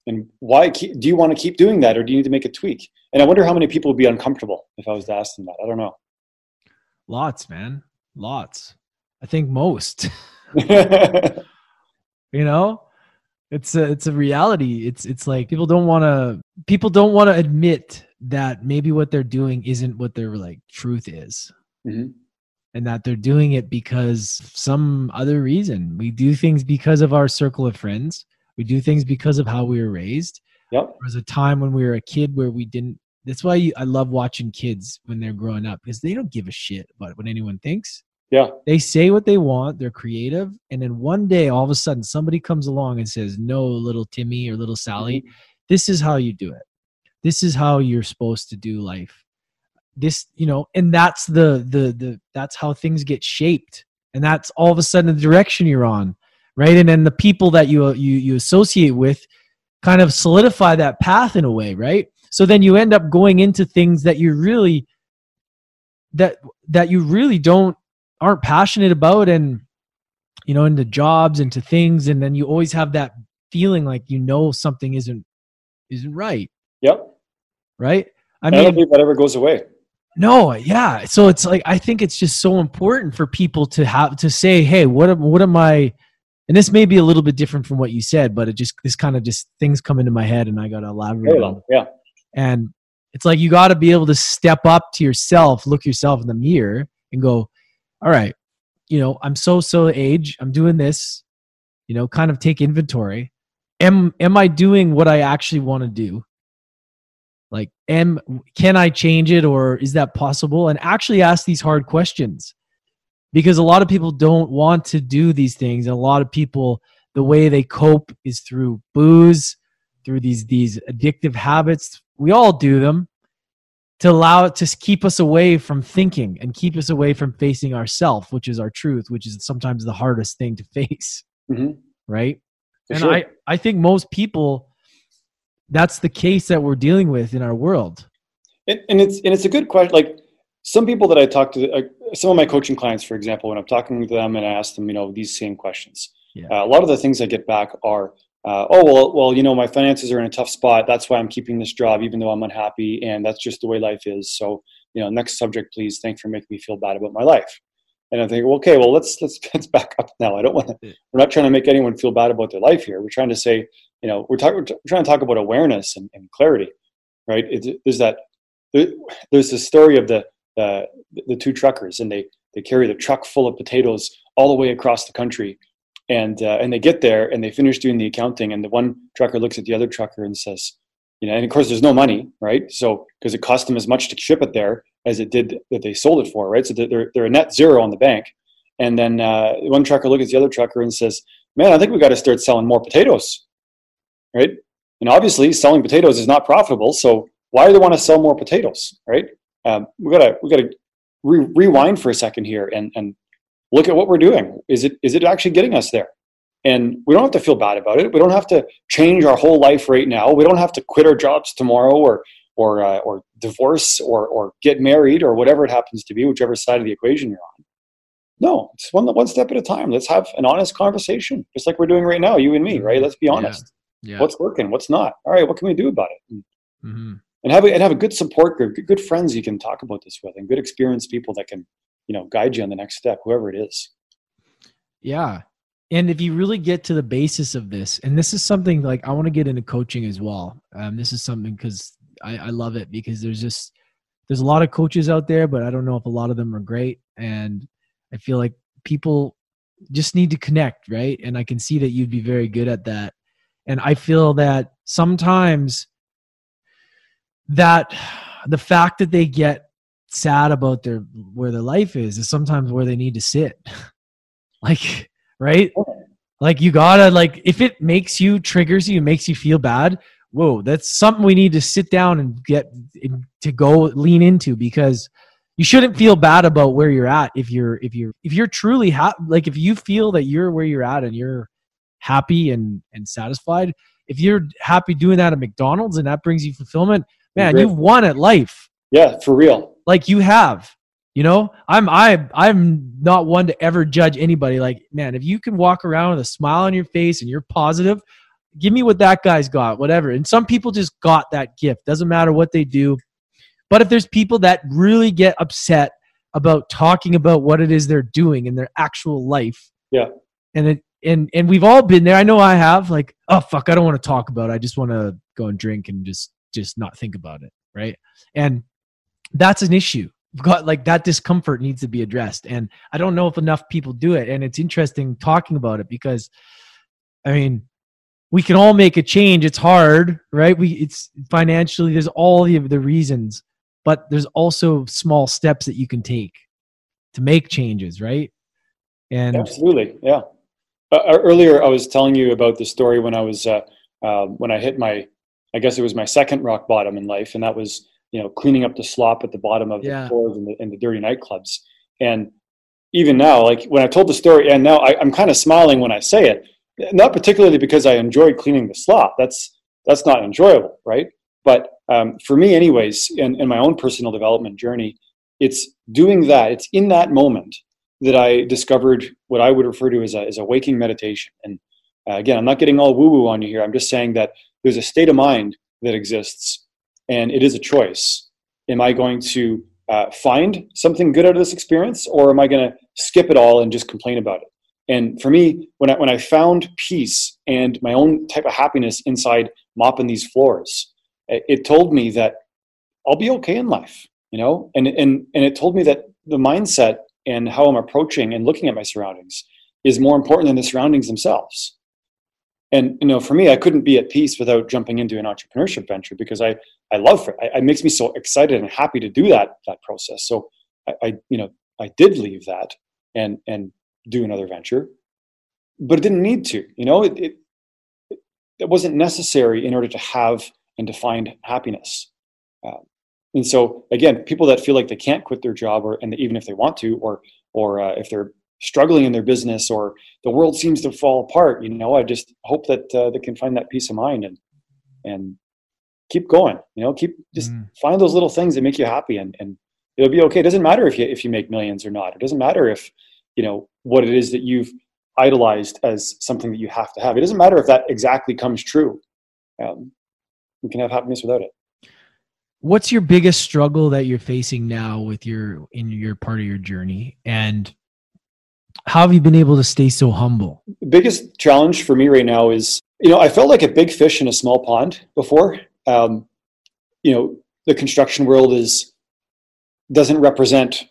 and why keep, do you want to keep doing that or do you need to make a tweak? And i wonder how many people would be uncomfortable if i was to ask them that i don't know. Lots man lots. I think most. *laughs* *laughs* You know? It's a it's a reality. It's it's like people don't want to people don't want to admit that maybe what they're doing isn't what their like truth is. Mm-hmm. and that they're doing it because some other reason. We do things because of our circle of friends we do things because of how we were raised yep. there was a time when we were a kid where we didn't that's why you, i love watching kids when they're growing up because they don't give a shit about what anyone thinks yeah. They say what they want, they're creative, and then one day all of a sudden somebody comes along and says, "No, little Timmy or little Sally, mm-hmm. this is how you do it. This is how you're supposed to do life." This, you know, and that's the the the that's how things get shaped. And that's all of a sudden the direction you're on, right? And then the people that you you you associate with kind of solidify that path in a way, right? So then you end up going into things that you really that that you really don't aren't passionate about and you know into jobs into things. And then you always have that feeling like you know something isn't isn't right. Yep. Right? I, mean I don't think that ever goes away. No yeah. So it's like i think it's just so important for people to have to say hey what am what am i and this may be a little bit different from what you said but it just this kind of just things come into my head and i gotta elaborate on yeah and it's like you got to be able to step up to yourself look yourself in the mirror and go all right, you know, I'm so so age, I'm doing this, you know, kind of take inventory. Am am I doing what I actually want to do? Like, am can I change it or is that possible? And actually ask these hard questions. Because a lot of people don't want to do these things. And a lot of people, the way they cope is through booze, through these these addictive habits. We all do them to allow it to keep us away from thinking and keep us away from facing ourself which is our truth which is sometimes the hardest thing to *laughs* face mm-hmm. right For and sure. i i think most people that's the case that we're dealing with in our world and, and it's and it's a good question like some people that i talk to some of my coaching clients for example when i'm talking to them and i ask them you know these same questions. Yeah. uh, a lot of the things i get back are uh, oh well well you know my finances are in a tough spot. That's why i'm keeping this job even though i'm unhappy and that's just the way life is. So you know next subject please thanks for making me feel bad about my life. And i think well, okay well let's let's *laughs* let's back up now. I don't want to we're not trying to make anyone feel bad about their life here. We're trying to say you know we're talking we're trying to talk about awareness and, and clarity right? It, there's that there's the story of the uh, the two truckers and they they carry the truck full of potatoes all the way across the country and uh, and they get there and they finish doing the accounting and the one trucker looks at the other trucker and says you know, and of course there's no money, right? So because it cost them as much to ship it there as it did that they sold it for, right? So they're they're a net zero on the bank. And then uh, one trucker looks at the other trucker and says, "Man, I think we got to start selling more potatoes, right?" And obviously, selling potatoes is not profitable. So why do they want to sell more potatoes, right? Um, we gotta we gotta re- rewind for a second here and and look at what we're doing. Is it is it actually getting us there? And we don't have to feel bad about it. We don't have to change our whole life right now. We don't have to quit our jobs tomorrow or or uh, or divorce or or get married or whatever it happens to be, whichever side of the equation you're on. No, it's one one step at a time. Let's have an honest conversation, just like we're doing right now, you and me, right? Let's be honest. Yeah. Yeah. What's working? What's not? All right, what can we do about it? Mm-hmm. And have a, and have a good support group, good friends you can talk about this with, and good experienced people that can, you know, guide you on the next step, whoever it is. Yeah, and if you really get to the basis of this, and this is something like I want to get into coaching as well. Um, this is something because I, I love it because there's just there's a lot of coaches out there, but I don't know if a lot of them are great. And I feel like people just need to connect, right? And I can see that you'd be very good at that. And I feel that sometimes that the fact that they get sad about their where their life is is sometimes where they need to sit. *laughs* like right? Like you gotta like if it makes you triggers you, makes you feel bad. Whoa, that's something we need to sit down and get to go lean into because you shouldn't feel bad about where you're at if you're if you're if you're truly happy like if you feel that you're where you're at and you're happy and and satisfied if you're happy doing that at mcdonald's and that brings you fulfillment man you've won at life yeah for real like you have you know, I'm I I'm not one to ever judge anybody. Like, man, if you can walk around with a smile on your face and you're positive, give me what that guy's got, whatever. And some people just got that gift. Doesn't matter what they do. But if there's people that really get upset about talking about what it is they're doing in their actual life, yeah, and it and and we've all been there. I know I have. Like, oh fuck, I don't want to talk about it. I just want to go and drink and just just not think about it, right? And that's an issue. Got like that discomfort needs to be addressed. And i don't know if enough people do it. And it's interesting talking about it because i mean we can all make a change. It's hard right? We it's financially there's all the, the reasons but there's also small steps that you can take to make changes right? And absolutely. Yeah. Uh, earlier i was telling you about the story when i was uh, uh, when i hit my i guess it was my second rock bottom in life and that was you know, cleaning up the slop at the bottom of yeah. the floors in the, in the dirty nightclubs. And even now, like when I told the story, and now I, I'm kind of smiling when I say it, not particularly because I enjoyed cleaning the slop. That's that's not enjoyable, right? But um, for me, anyways, in, in my own personal development journey, it's doing that. It's in that moment that I discovered what I would refer to as a, as a waking meditation. And uh, again, I'm not getting all woo woo on you here. I'm just saying that there's a state of mind that exists and it is a choice. Am I going to uh, find something good out of this experience, or am I going to skip it all and just complain about it? And for me, when I, when I found peace and my own type of happiness inside mopping these floors, it, told me that I'll be okay in life, you know, and and and it told me that the mindset and how I'm approaching and looking at my surroundings is more important than the surroundings themselves and you know for me i couldn't be at peace without jumping into an entrepreneurship venture because i i love it. It makes me so excited and happy to do that that process. So I, I you know i did leave that and and do another venture but it didn't need to you know? It, it it wasn't necessary in order to have and to find happiness. Uh, and so again people that feel like they can't quit their job or and even if they want to or or uh, if they're struggling in their business or the world seems to fall apart you know i just hope that uh, they can find that peace of mind and and keep going you know keep just mm. find those little things that make you happy and and it'll be okay. It doesn't matter if you if you make millions or not. It doesn't matter if you know what it is that you've idolized as something that you have to have. It doesn't matter if that exactly comes true. Um, you can have happiness without it. What's your biggest struggle that you're facing now with your in your part of your journey? And how have you been able to stay so humble? The biggest challenge for me right now is, you know, I felt like a big fish in a small pond before. Um, you know, the construction world is doesn't represent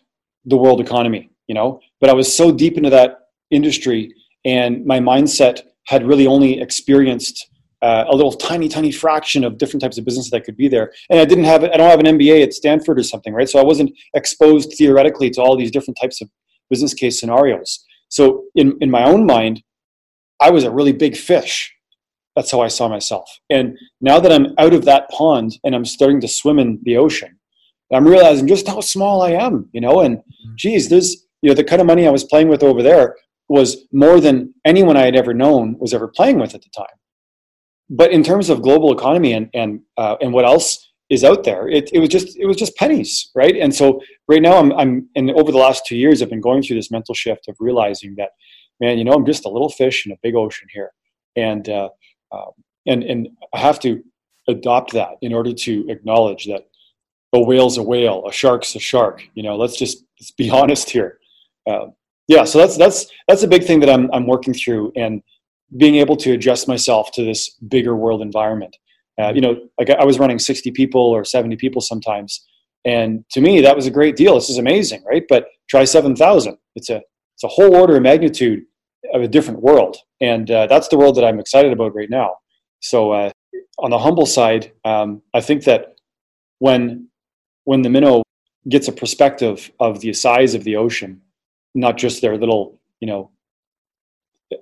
the world economy, you know, but I was so deep into that industry and my mindset had really only experienced uh, a little tiny, tiny fraction of different types of business that could be there. And I didn't have, I don't have an MBA at Stanford or something, right? So I wasn't exposed theoretically to all these different types of business case scenarios. So in, in my own mind, I was a really big fish. That's how I saw myself. And now that I'm out of that pond and I'm starting to swim in the ocean, I'm realizing just how small I am, you know, and mm-hmm. geez, there's, you know, the kind of money I was playing with over there was more than anyone I had ever known was ever playing with at the time but in terms of global economy and and uh, and what else is out there, it, it was just it was just pennies, right? And so right now I'm I'm and over the last two years I've been going through this mental shift of realizing that, man, you know, I'm just a little fish in a big ocean here, and uh, uh, and and I have to adopt that in order to acknowledge that a whale's a whale, a shark's a shark. You know, let's just let's be *laughs* honest here. Uh, yeah, so that's that's that's a big thing that I'm I'm working through, and being able to adjust myself to this bigger world environment. Uh, you know, like I was running 60 people or 70 people sometimes. And to me, that was a great deal. This is amazing, right? But try 7,000. It's a, it's a whole order of magnitude of a different world. And uh, that's the world that I'm excited about right now. So uh, on the humble side, um, I think that when, when the minnow gets a perspective of the size of the ocean, not just their little, you know,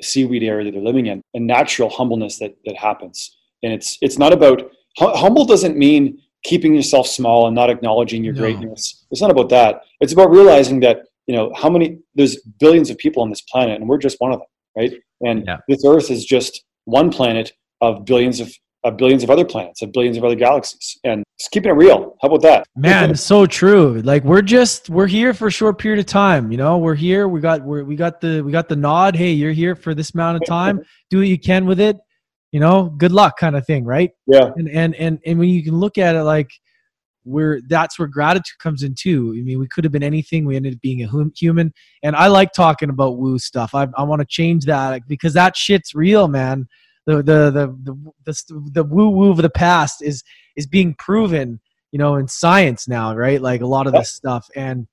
seaweed area that they're living in, a natural humbleness that that happens. And it's it's not about humble doesn't mean keeping yourself small and not acknowledging your no. greatness. It's not about that. It's about realizing that you know how many there's billions of people on this planet, and we're just one of them, right? And yeah. this Earth is just one planet of billions of of billions of other planets, of billions of other galaxies, and just keeping it real. How about that? Man, so true. Like we're just we're here for a short period of time. You know, we're here. We got we're, we got the we got the nod. Hey, you're here for this amount of *laughs* time. Do what you can with it. You know, good luck, kind of thing, right? Yeah. And and and and when you can look at it like where that's where gratitude comes in too. I mean, we could have been anything. We ended up being a hum- human. And I like talking about woo stuff. I I want to change that because that shit's real, man the the the the, the, the woo woo of the past is is being proven you know in science now right like a lot of this stuff and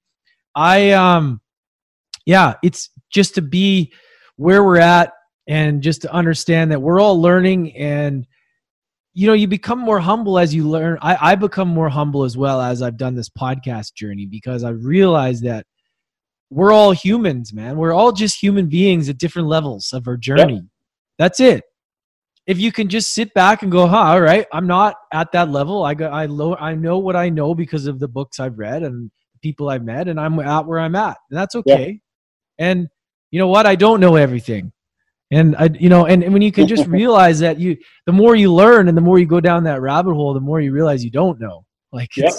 i um yeah it's just to be where we're at and just to understand that we're all learning and you know you become more humble as you learn i i become more humble as well as i've done this podcast journey because i realize that we're all humans man we're all just human beings at different levels of our journey yep. that's it if you can just sit back and go, huh, all right, I'm not at that level. I got, I low, I know what I know because of the books I've read and people I've met, and I'm at where I'm at, and that's okay. Yeah. And you know what? I don't know everything, and I, you know, and, and when you can just *laughs* realize that you, the more you learn and the more you go down that rabbit hole, the more you realize you don't know. Like, yeah.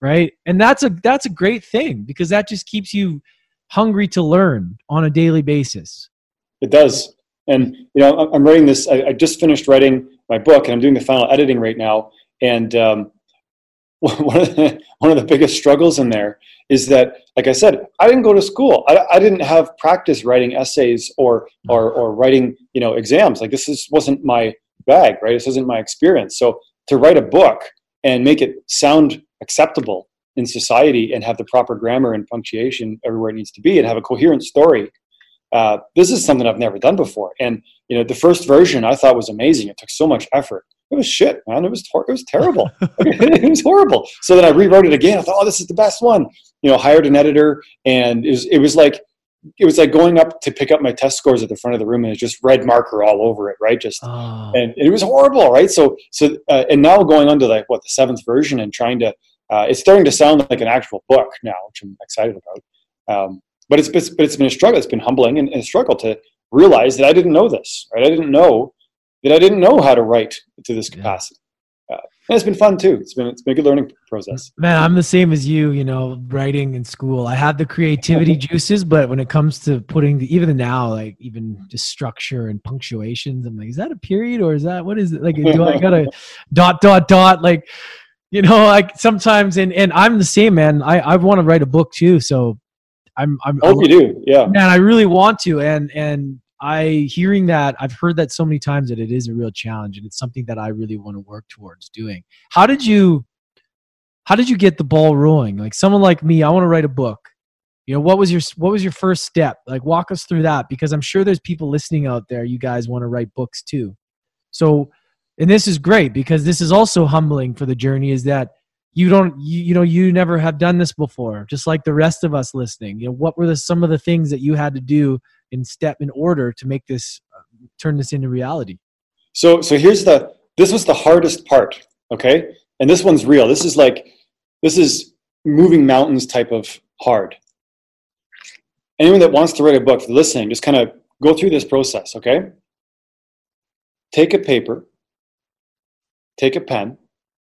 right, and that's a that's a great thing because that just keeps you hungry to learn on a daily basis. It does. And you know, I'm writing this. I, I, just finished writing my book, and I'm doing the final editing right now. And um, *laughs* one of the, one of the biggest struggles in there is that, like I said, I didn't go to school. I, I didn't have practice writing essays or or or writing you know exams. Like this is wasn't my bag, right? This isn't my experience. So to write a book and make it sound acceptable in society and have the proper grammar and punctuation everywhere it needs to be and have a coherent story uh, this is something I've never done before. And you know, the first version I thought was amazing. It took so much effort. It was shit, man. It was it was terrible. *laughs* *laughs* it was horrible. So then I rewrote it again. I thought, oh, this is the best one. You know, hired an editor, and it was it was like it was like going up to pick up my test scores at the front of the room and it's just red marker all over it right just oh. and it was horrible right so so uh, and now going on to like what the seventh version and trying to uh, it's starting to sound like an actual book now which i'm excited about um, but it's, it's but it's been a struggle. It's been humbling and, and a struggle to realize that I didn't know this. Right? I didn't know that I didn't know how to write to this capacity. Uh, and it's been fun too. It's been it's been a good learning process. Man, I'm the same as you. You know, writing in school, I have the creativity *laughs* juices, but when it comes to putting the, even now, like even just structure and punctuations, I'm like, is that a period or is that what is it? Like, do I got a *laughs* dot dot dot? Like, you know, like sometimes, and and I'm the same, man. I I want to write a book too, so I'm. I'm I hope you do. Yeah. Man, I really want to, and and I hearing that I've heard that so many times that it is a real challenge, and it's something that I really want to work towards doing. How did you? How did you get the ball rolling? Like someone like me, I want to write a book. You know, what was your what was your first step? Like walk us through that because I'm sure there's people listening out there. You guys want to write books too. So and this is great because this is also humbling for the journey is that you don't you, you know you never have done this before just like the rest of us listening you know what were the some of the things that you had to do in step in order to make this uh, turn this into reality so so here's the this was the hardest part okay and this one's real this is like this is moving mountains type of hard anyone that wants to write a book for listening just kind of go through this process okay take a paper take a pen,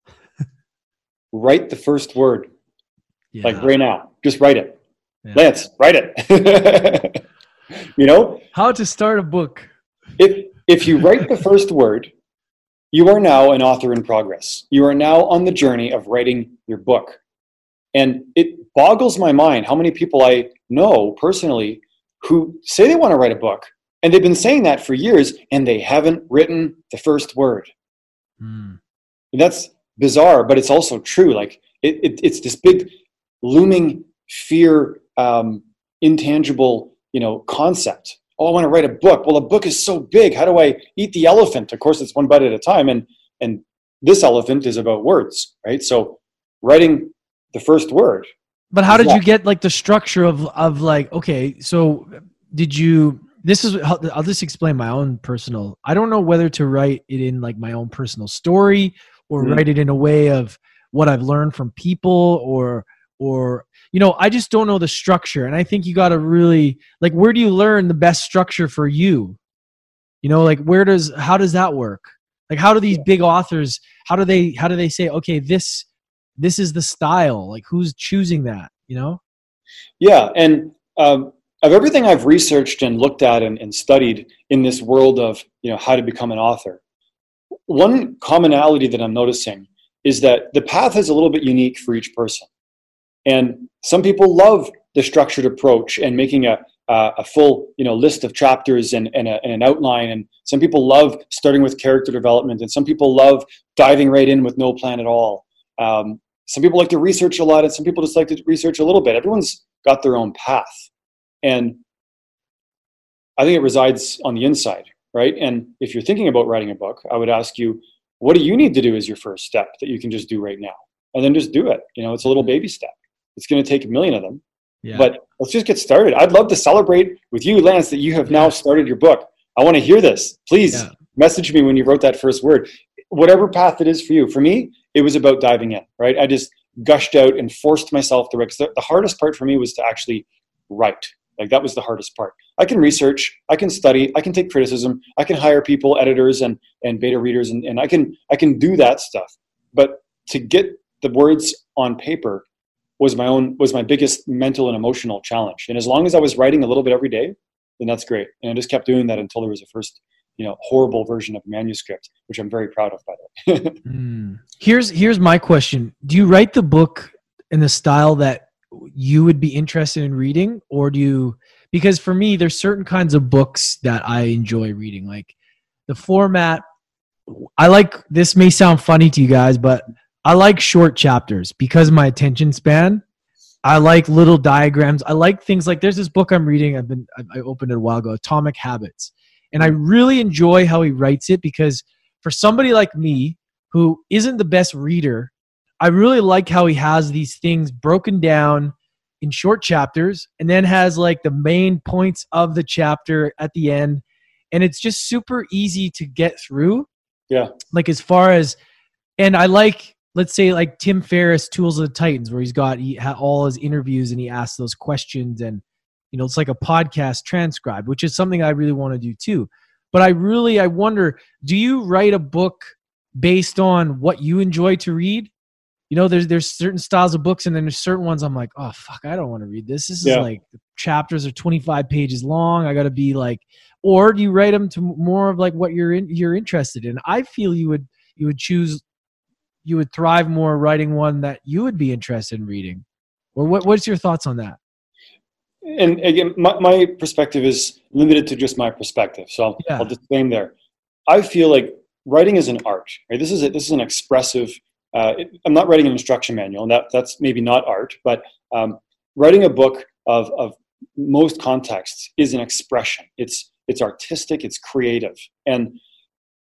*laughs* write the first word, yeah. like right now. Just write it. Yeah. Lance, write it. *laughs* you know? How to start a book. If, if you write the first word, you are now an author in progress. You are now on the journey of writing your book. And it boggles my mind how many people I know personally who say they want to write a book, and they've been saying that for years, and they haven't written the first word. Mm. That's bizarre, but it's also true. Like it, it, it's this big looming fear, um, intangible, you know, concept. Oh, I want to write a book. Well, a book is so big. How do I eat the elephant? Of course, it's one bite at a time. And and this elephant is about words, right? So writing the first word. But how did that. you get like the structure of of like okay, so did you this is I'll just explain my own personal. I don't know whether to write it in like my own personal story or mm-hmm. write it in a way of what I've learned from people or or you know, I just don't know the structure and I think you got to really like where do you learn the best structure for you? You know, like where does how does that work? Like how do these big authors how do they how do they say okay, this this is the style? Like who's choosing that, you know? Yeah, and um of everything I've researched and looked at and, and, studied in this world of you know how to become an author, one commonality that I'm noticing is that the path is a little bit unique for each person, and some people love the structured approach and making a uh, a full you know list of chapters and, and, a, and, an outline and some people love starting with character development and some people love diving right in with no plan at all um, some people like to research a lot and some people just like to research a little bit everyone's got their own path and I think it resides on the inside, right? And if you're thinking about writing a book, I would ask you, what do you need to do as your first step that you can just do right now? And then just do it. You know, it's a little baby step. It's going to take a million of them. Yeah. But let's just get started. I'd love to celebrate with you, Lance, that you have now started your book. I want to hear this. Please yeah. message me when you wrote that first word. Whatever path it is for you. For me, it was about diving in, right? I just gushed out and forced myself to write. The hardest part for me was to actually write like that was the hardest part. I can research, I can study, I can take criticism, I can hire people, editors and, and beta readers, and, and I can I can do that stuff. But to get the words on paper was my own was my biggest mental and emotional challenge. And as long as I was writing a little bit every day, then that's great. And I just kept doing that until there was a first, you know, horrible version of a manuscript, which I'm very proud of by the way. *laughs* mm. Here's here's my question. Do you write the book in the style that you would be interested in reading or do you because for me there's certain kinds of books that i enjoy reading like the format i like this may sound funny to you guys but i like short chapters because of my attention span i like little diagrams i like things like there's this book i'm reading i've been i opened it a while ago atomic habits and i really enjoy how he writes it because for somebody like me who isn't the best reader I really like how he has these things broken down in short chapters and then has like the main points of the chapter at the end. And it's just super easy to get through. Yeah. Like as far as, and I like, let's say like Tim Ferriss, Tools of the Titans, where he's got he, all his interviews and he asks those questions and, you know, it's like a podcast transcribed, which is something I really want to do too. But I really, I wonder, do you write a book based on what you enjoy to read? you know, there's there's certain styles of books, and then there's certain ones I'm like, oh fuck, I don't want to read this. This is yeah. like chapters are 25 pages long. I got to be like, or do you write them to more of like what you're in, you're interested in? I feel you would you would choose you would thrive more writing one that you would be interested in reading. Or what what's your thoughts on that? And again, my, my perspective is limited to just my perspective, so I'll, yeah. I'll disclaim there. I feel like writing is an art. Right? This is a, this is an expressive uh, I'm not writing an instruction manual, and that, that's maybe not art, but um, writing a book of, of most contexts is an expression. It's, it's artistic, it's creative. And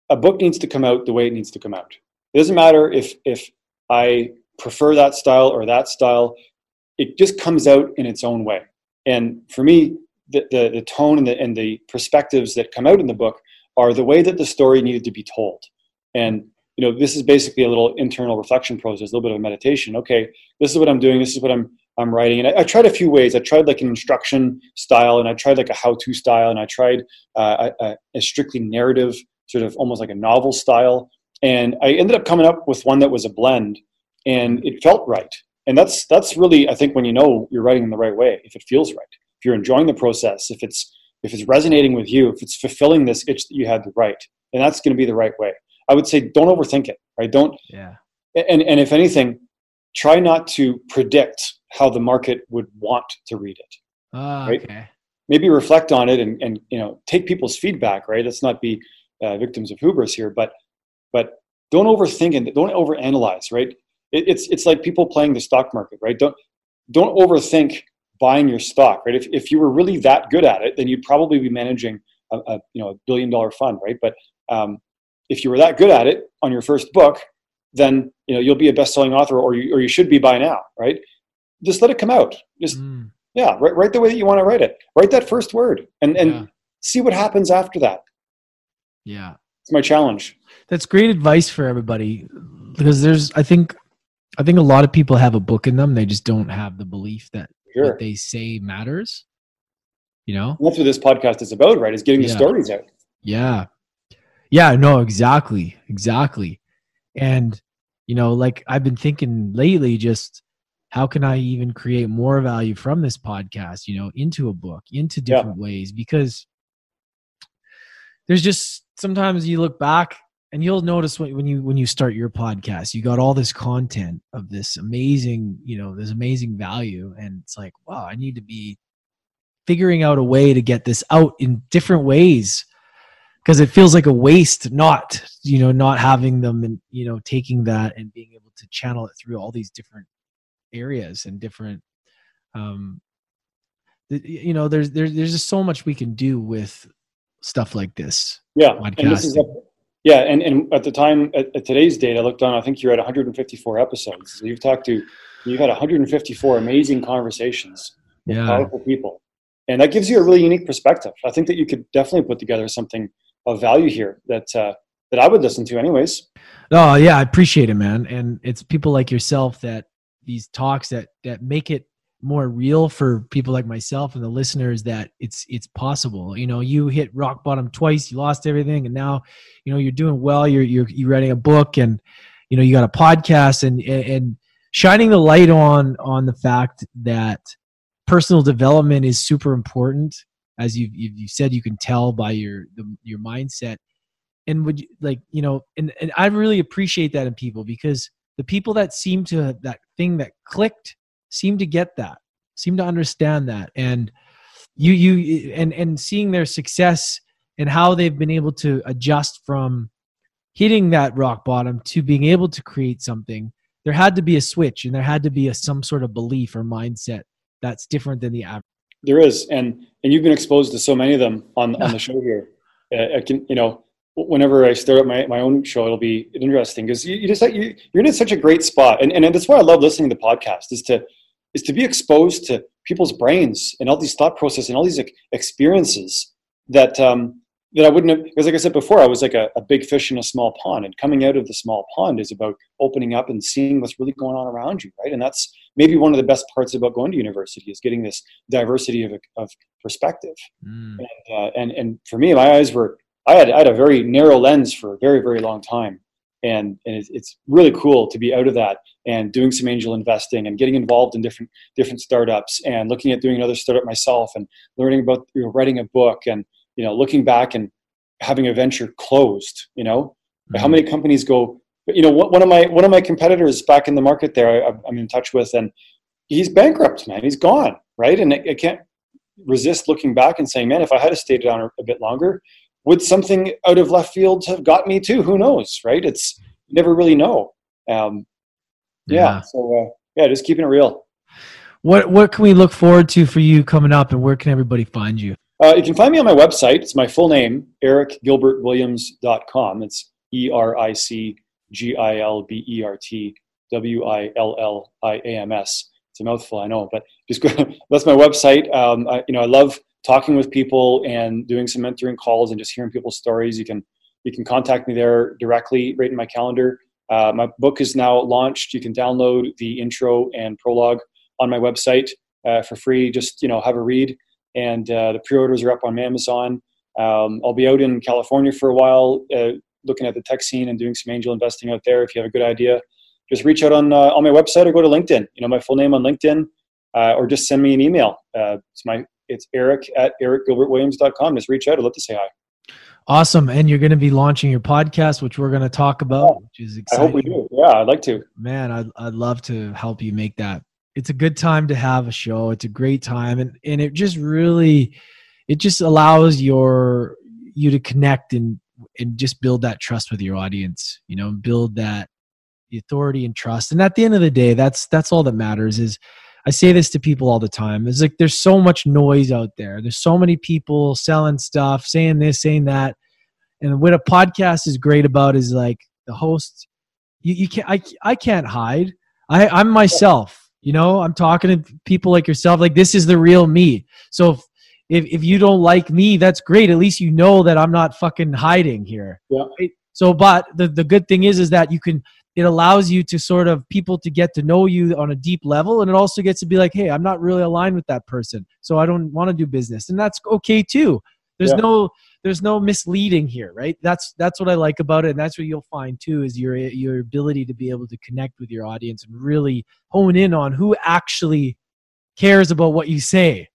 a book needs to come out the way it needs to come out. It doesn't matter if if I prefer that style or that style. It just comes out in its own way. And for me, the, the, the tone and the, and the perspectives that come out in the book are the way that the story needed to be told. And you know, this is basically a little internal reflection process, a little bit of meditation. Okay, this is what I'm doing. This is what I'm I'm writing. And I, I tried a few ways. I tried like an instruction style, and I tried like a how-to style, and I tried uh, a, a strictly narrative, sort of almost like a novel style. And I ended up coming up with one that was a blend, and it felt right. And that's that's really, I think, when you know you're writing in the right way, if it feels right, if you're enjoying the process, if it's if it's resonating with you, if it's fulfilling this itch that you had to write, and that's going to be the right way. I would say don't overthink it, right? Don't. Yeah. And and if anything, try not to predict how the market would want to read it. Oh, right? Okay. Maybe reflect on it and and you know take people's feedback. Right. Let's not be uh, victims of hubris here, but but don't overthink and don't overanalyze. Right. It, it's it's like people playing the stock market. Right. Don't don't overthink buying your stock. Right. If if you were really that good at it, then you'd probably be managing a, a you know a billion dollar fund. Right. But um, if you were that good at it on your first book, then you know you'll be a best-selling author, or you, or you should be by now, right? Just let it come out. Just mm. yeah, write, write the way that you want to write it. Write that first word, and and yeah. see what happens after that. Yeah, it's my challenge. That's great advice for everybody because there's, I think, I think a lot of people have a book in them. They just don't have the belief that sure. what they say matters. You know, that's what this podcast is about, right? Is getting yeah. the stories out. Yeah, yeah, no, exactly. Exactly. And, you know, like I've been thinking lately, just how can I even create more value from this podcast, you know, into a book, into different yeah. ways? Because there's just sometimes you look back and you'll notice when, you when you start your podcast you got all this content of this amazing you know this amazing value. And it's like wow i need to be figuring out a way to get this out in different ways. Because it feels like a waste not you know not having them and you know taking that and being able to channel it through all these different areas and different um you know there's there's there's just so much we can do with stuff like this yeah and this is a, yeah and, and at the time at, at, today's date i looked on i think you're at 154 episodes so you've talked to you've had 154 amazing conversations with yeah. powerful people and that gives you a really unique perspective i think that you could definitely put together something of value here that uh, that I would listen to, anyways. Oh yeah, I appreciate it, man. And it's people like yourself that these talks that that make it more real for people like myself and the listeners that it's it's possible. You know, you hit rock bottom twice, you lost everything, and now you know you're doing well. You're you're you're writing a book, and you know you got a podcast, and and shining the light on on the fact that personal development is super important as you've you said you can tell by your the, your mindset and would you like you know and, and i really appreciate that in people because the people that seem to that thing that clicked seem to get that seem to understand that. And you you and and seeing their success and how they've been able to adjust from hitting that rock bottom to being able to create something there had to be a switch and there had to be a some sort of belief or mindset that's different than the average. There is, and and you've been exposed to so many of them on on the *laughs* show here. Uh, I can, you know, whenever I start up my, my own show, it'll be interesting because you, you just like you, you're in such a great spot, and and that's why I love listening to the podcast is to is to be exposed to people's brains and all these thought processes and all these experiences that um, that I wouldn't have, because like I said before, I was like a, a, big fish in a small pond, and coming out of the small pond is about opening up and seeing what's really going on around you, right? And that's maybe one of the best parts about going to university is getting this diversity of, of perspective. Mm. And, uh, and, and for me, my eyes were, I had, I had a very narrow lens for a very, very long time. And, and it's, it's really cool to be out of that and doing some angel investing and getting involved in different, different startups and looking at doing another startup myself and learning about you know, writing a book and, you know looking back and having a venture closed you know? Mm-hmm. how many companies go you know one of my one of my competitors back in the market there I, am in touch with and he's bankrupt man. He's gone right? And I, I, can't resist looking back and saying man if i had stayed down a bit longer would something out of left field have got me too who knows right it's never really know um, yeah. yeah so uh, yeah just keeping it real what what can we look forward to for you coming up and where can everybody find you Uh, you can find me on my website. It's my full name, ericgilbertwilliams.com. It's E R I C G I L B E R T W I L L I A M S. It's a mouthful, I know, but just go, *laughs* that's my website. Um, I, you know, I love talking with people and doing some mentoring calls and just hearing people's stories. You can you can contact me there directly, right in my calendar. Uh, my book is now launched. You can download the intro and prologue on my website uh, for free. Just you know, have a read. And uh, the pre-orders are up on Amazon. Um, I'll be out in California for a while, uh, looking at the tech scene and doing some angel investing out there. If you have a good idea, just reach out on uh, on my website or go to LinkedIn. You know, my full name on LinkedIn, uh, or just send me an email. it's my it's Eric at ericgilbertwilliams.com. Just reach out. I'd love to say hi. Awesome. And you're going to be launching your podcast, which we're going to talk about, oh, which is exciting. I hope we do. Yeah, I'd like to. Man, I'd, I'd love to help you make that. It's a good time to have a show. It's a great time. And, and it just really, it just allows your, you to connect and, and just build that trust with your audience, you know, build that the authority and trust. And at the end of the day, that's, that's all that matters is, I say this to people all the time. It's like there's so much noise out there. There's so many people selling stuff, saying this, saying that. And what a podcast is great about is like the host. You, you can't. I I can't hide. I I'm myself. You know, I'm talking to people like yourself. Like this is the real me. So if if, if you don't like me, that's great. At least you know that I'm not fucking hiding here. Yeah. Right? So, but the the good thing is, is that you can it allows you to sort of people to get to know you on a deep level and it also gets to be like hey i'm not really aligned with that person so i don't want to do business and that's okay too there's yeah. no there's no misleading here right that's that's what i like about it and that's what you'll find too is your your ability to be able to connect with your audience and really hone in on who actually cares about what you say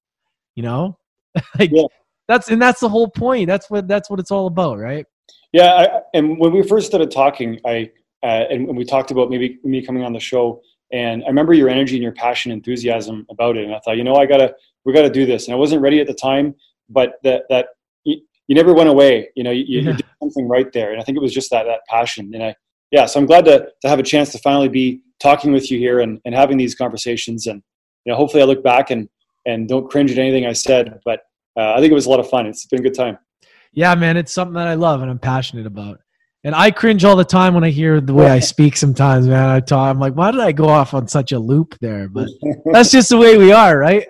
you know *laughs* like yeah. that's and that's the whole point that's what that's what it's all about right yeah I, and when we first started talking i uh, and, and, we talked about maybe me coming on the show. And I remember your energy and your passion, enthusiasm about it. And I thought, you know, I gotta, we gotta do this. And I wasn't ready at the time, but that that you, you never went away. You know, you, yeah. you, did something right there. And I think it was just that that passion. And I, yeah, so I'm glad to to have a chance to finally be talking with you here and, and having these conversations. And you know, hopefully, I look back and and don't cringe at anything I said. But uh, I think it was a lot of fun. It's been a good time. Yeah, man, it's something that I love and I'm passionate about. And I cringe all the time when I hear the way I speak sometimes, man. I talk, I'm like, why did I go off on such a loop there? But *laughs* that's just the way we are, right?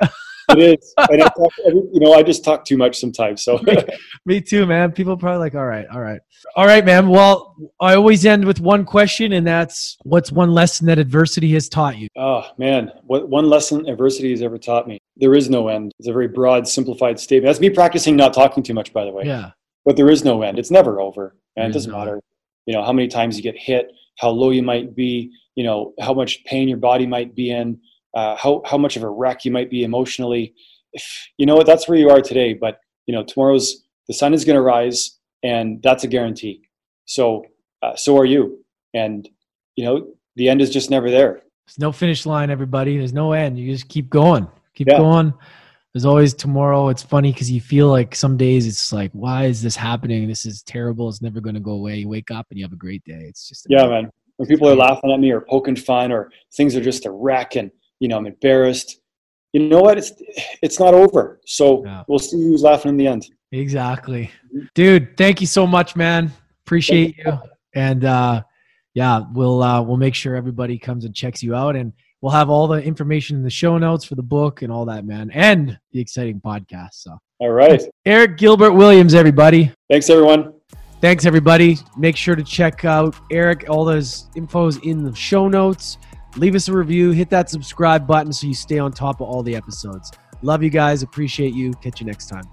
it is. *laughs* And I talk, you know, I just talk too much sometimes. So me, *laughs* me, too, man. People probably like, all right, all right, all right, man. Well, I always end with one question, and that's, what's one lesson that adversity has taught you? Oh man, what one lesson adversity has ever taught me? There is no end. It's a very broad, simplified statement. That's me practicing not talking too much, by the way. Yeah. But there is no end. It's never over and it doesn't matter you know how many times you get hit how low you might be you know how much pain your body might be in uh, how, how much of a wreck you might be emotionally. If, you know what that's where you are today but you know tomorrow's the sun is going to rise and that's a guarantee. So uh, so are you. And you know the end is just never there. There's no finish line everybody. There's no end. You just keep going. Keep yeah. going there's always tomorrow. It's funny because you feel like some days it's like, why is this happening? This is terrible. It's never going to go away. You wake up and you have a great day. It's just yeah, man. When people are laughing at me or poking fun or things are just a wreck and you know I'm embarrassed. You know what? It's it's not over. So yeah. we'll see who's laughing in the end. Exactly, dude. Thank you so much, man. Appreciate you. And uh, yeah, we'll uh, we'll make sure everybody comes and checks you out and we'll have all the information in the show notes for the book and all that, man, and the exciting podcast. So, all right, Eric Gilbert Williams, everybody. Thanks, everyone. Thanks, everybody. Make sure to check out Eric. All those infos in the show notes. Leave us a review. Hit that subscribe button so you stay on top of all the episodes. Love you guys. Appreciate you. Catch you next time.